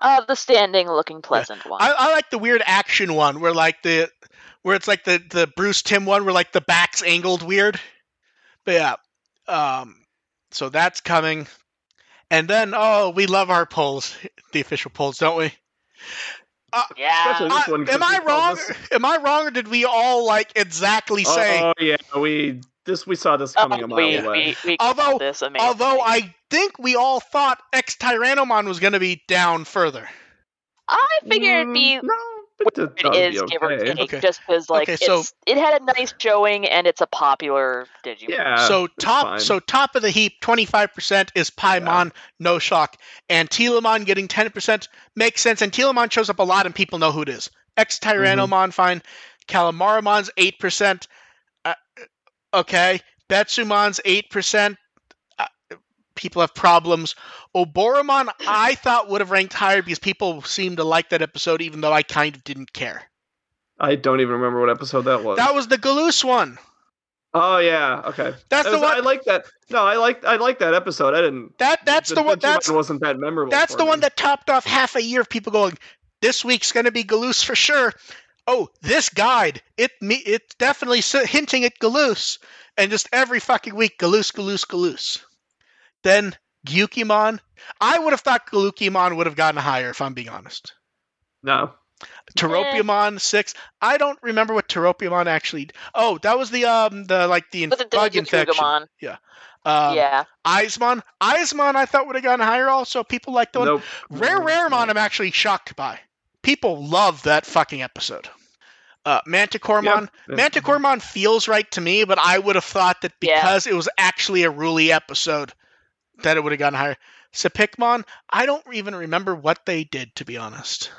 Speaker 3: Uh, the standing, looking pleasant one.
Speaker 1: I, I like the weird action one where like the where it's like the the Bruce Timm one where like the back's angled weird. But yeah, um, so that's coming, and then oh, we love our polls, the official polls, don't we?
Speaker 3: yeah.
Speaker 2: Especially this
Speaker 1: I- am I wrong?
Speaker 2: this-
Speaker 1: Am I wrong, or did we all like exactly say?
Speaker 2: Oh yeah, we this we saw this coming a
Speaker 3: Oh,
Speaker 2: mile
Speaker 3: we,
Speaker 2: away.
Speaker 3: we, we
Speaker 1: Although-
Speaker 3: this
Speaker 1: although I think we all thought X Tyrannomon was going to be down further.
Speaker 3: I figured it'd be
Speaker 2: Mm, no, but th-
Speaker 3: it
Speaker 2: that would
Speaker 3: is
Speaker 2: be
Speaker 3: give or take,
Speaker 1: Okay.
Speaker 3: just because like
Speaker 1: Okay, so-
Speaker 3: it's, it had a nice showing and it's a popular Digimon.
Speaker 2: Yeah.
Speaker 1: so top
Speaker 2: fine.
Speaker 1: so top of the heap 25% is Paimon no shock and Telemon getting 10% makes sense and Telemon shows up a lot and people know who it is X Tyrannomon fine Calamaramon's 8% uh, okay Betsumon's 8% uh, people have problems Oboromon I thought would have ranked higher because people seem to like that episode even though I kind of didn't care
Speaker 2: I don't even remember what episode that was.
Speaker 1: that was the Galoose one
Speaker 2: oh yeah, okay.
Speaker 1: that's
Speaker 2: That
Speaker 1: the one
Speaker 2: I like that. No, I like I like that episode. I didn't.
Speaker 1: that that's the one
Speaker 2: Digimon
Speaker 1: that's
Speaker 2: wasn't that memorable.
Speaker 1: That's the
Speaker 2: me.
Speaker 1: one that topped off half a year of people going, this week's going to be Galoose for sure. Oh, this guide, it me, it's definitely hinting at Galoose. And just every fucking week, Galoose, Galoose, Galoose. Then Gyukimon. I would have thought Galukimon would have gotten higher, if I'm being honest.
Speaker 2: No.
Speaker 1: Teropiamon six. I don't remember what Teropiamon actually. Oh, that was the um the like the
Speaker 3: the
Speaker 1: bug
Speaker 3: Doja
Speaker 1: infection.
Speaker 3: Kugamon,
Speaker 1: Um,
Speaker 3: yeah.
Speaker 1: Eismon. Eismon, I thought would have gotten higher. Also, people like the one
Speaker 2: Nope.
Speaker 1: Rare Raremon, I'm actually shocked by. People love that fucking episode. Uh, Manticoremon.
Speaker 2: Yeah.
Speaker 1: Manticoremon feels right to me, but I would have thought that
Speaker 3: Yeah.
Speaker 1: because it was actually a Ruli episode, that it would have gone higher. Sepikmon, I don't even remember what they did to be honest.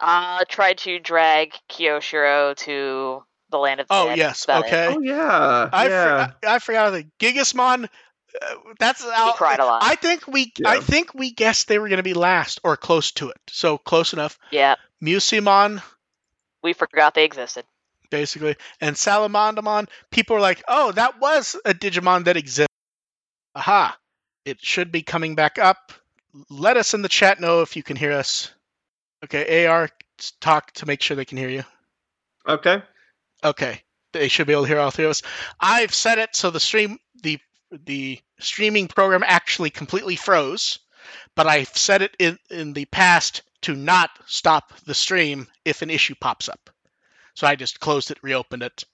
Speaker 3: Uh, tried to drag Kiyoshiro to the land of the
Speaker 1: Oh
Speaker 3: dead.
Speaker 1: yes,
Speaker 3: About it.
Speaker 1: okay.
Speaker 2: Oh yeah,
Speaker 1: I
Speaker 2: yeah.
Speaker 1: for, I, I forgot the Gigasmon. Uh, that's
Speaker 3: He
Speaker 1: out.
Speaker 3: cried a lot.
Speaker 1: I think we I think we guessed they were going to be last or close to it. So close enough.
Speaker 3: yeah,
Speaker 1: Musimon,
Speaker 3: we forgot they existed.
Speaker 1: basically, and Salamandamon. People are like, "Oh, that was a Digimon that exists." Aha! It should be coming back up. Let us in the chat know if you can hear us. Okay, AR, talk to make sure they can hear you.
Speaker 2: Okay.
Speaker 1: Okay, they should be able to hear all three of us. I've set it so the stream the the streaming program actually completely froze, but I've set it in in the past to not stop the stream if an issue pops up. So I just closed it, reopened it.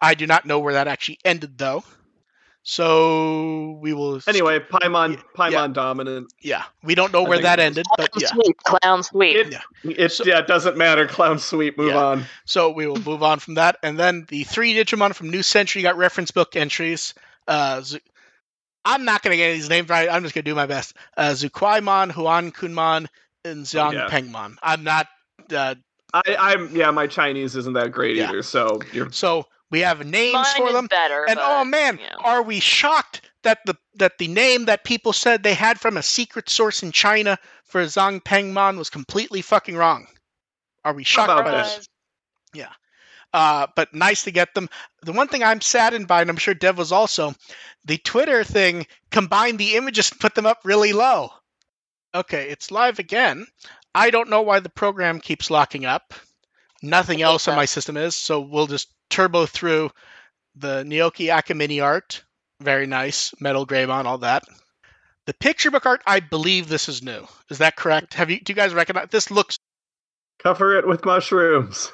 Speaker 1: I do not know where that actually ended though. So we will
Speaker 2: Anyway, Paimon,
Speaker 1: Yeah.
Speaker 2: Paimon dominant.
Speaker 1: yeah, we don't know
Speaker 2: I
Speaker 1: where that ended, but
Speaker 3: Clown
Speaker 1: yeah.
Speaker 3: sweep, clown sweep.
Speaker 2: It,
Speaker 1: Yeah.
Speaker 2: it
Speaker 1: So-
Speaker 2: yeah, it doesn't matter. Clown sweep. Move
Speaker 1: Yeah.
Speaker 2: on.
Speaker 1: So we will move on from that, and then the three Digimon from New Century got reference book entries. Uh, I'm not going to get these names right. I'm just going to do my best. Uh, Zuquaimon, Huan Kunmon, and Xiang
Speaker 2: yeah.
Speaker 1: Pengmon. I'm not. Uh,
Speaker 2: I, I'm yeah, my Chinese isn't that great
Speaker 1: Yeah.
Speaker 2: either. So you're
Speaker 1: so we have names
Speaker 3: Mine
Speaker 1: for them,
Speaker 3: better.
Speaker 1: and
Speaker 3: but,
Speaker 1: oh man,
Speaker 3: you know.
Speaker 1: are we shocked that the that the name that people said they had from a secret source in China for Zhang Pengman was completely fucking wrong? Are we shocked
Speaker 2: about
Speaker 1: by this? uh, but nice to get them. The one thing I'm saddened by, and I'm sure Dev was also, the Twitter thing combined the images and put them up really low. Okay, it's live again. I don't know why the program keeps locking up. Nothing else on my system is, so we'll just turbo through the Naoki Akamine art. Very nice. Metal Greymon, all that. The picture book art, I believe this is new. Is that correct? Have you do you guys recognize this looks
Speaker 2: cover it with mushrooms.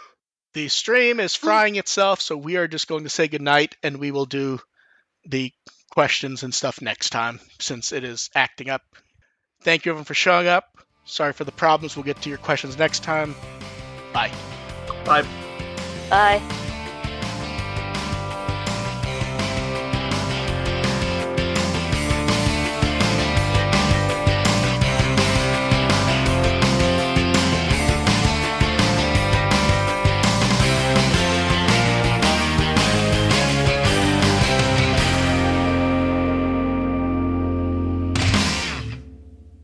Speaker 1: The stream is hmm. frying itself, so we are just going to say goodnight and we will do the questions and stuff next time since it is acting up. Thank you everyone for showing up. Sorry for the problems. We'll get to your questions next time. Bye.
Speaker 2: Bye.
Speaker 3: Bye.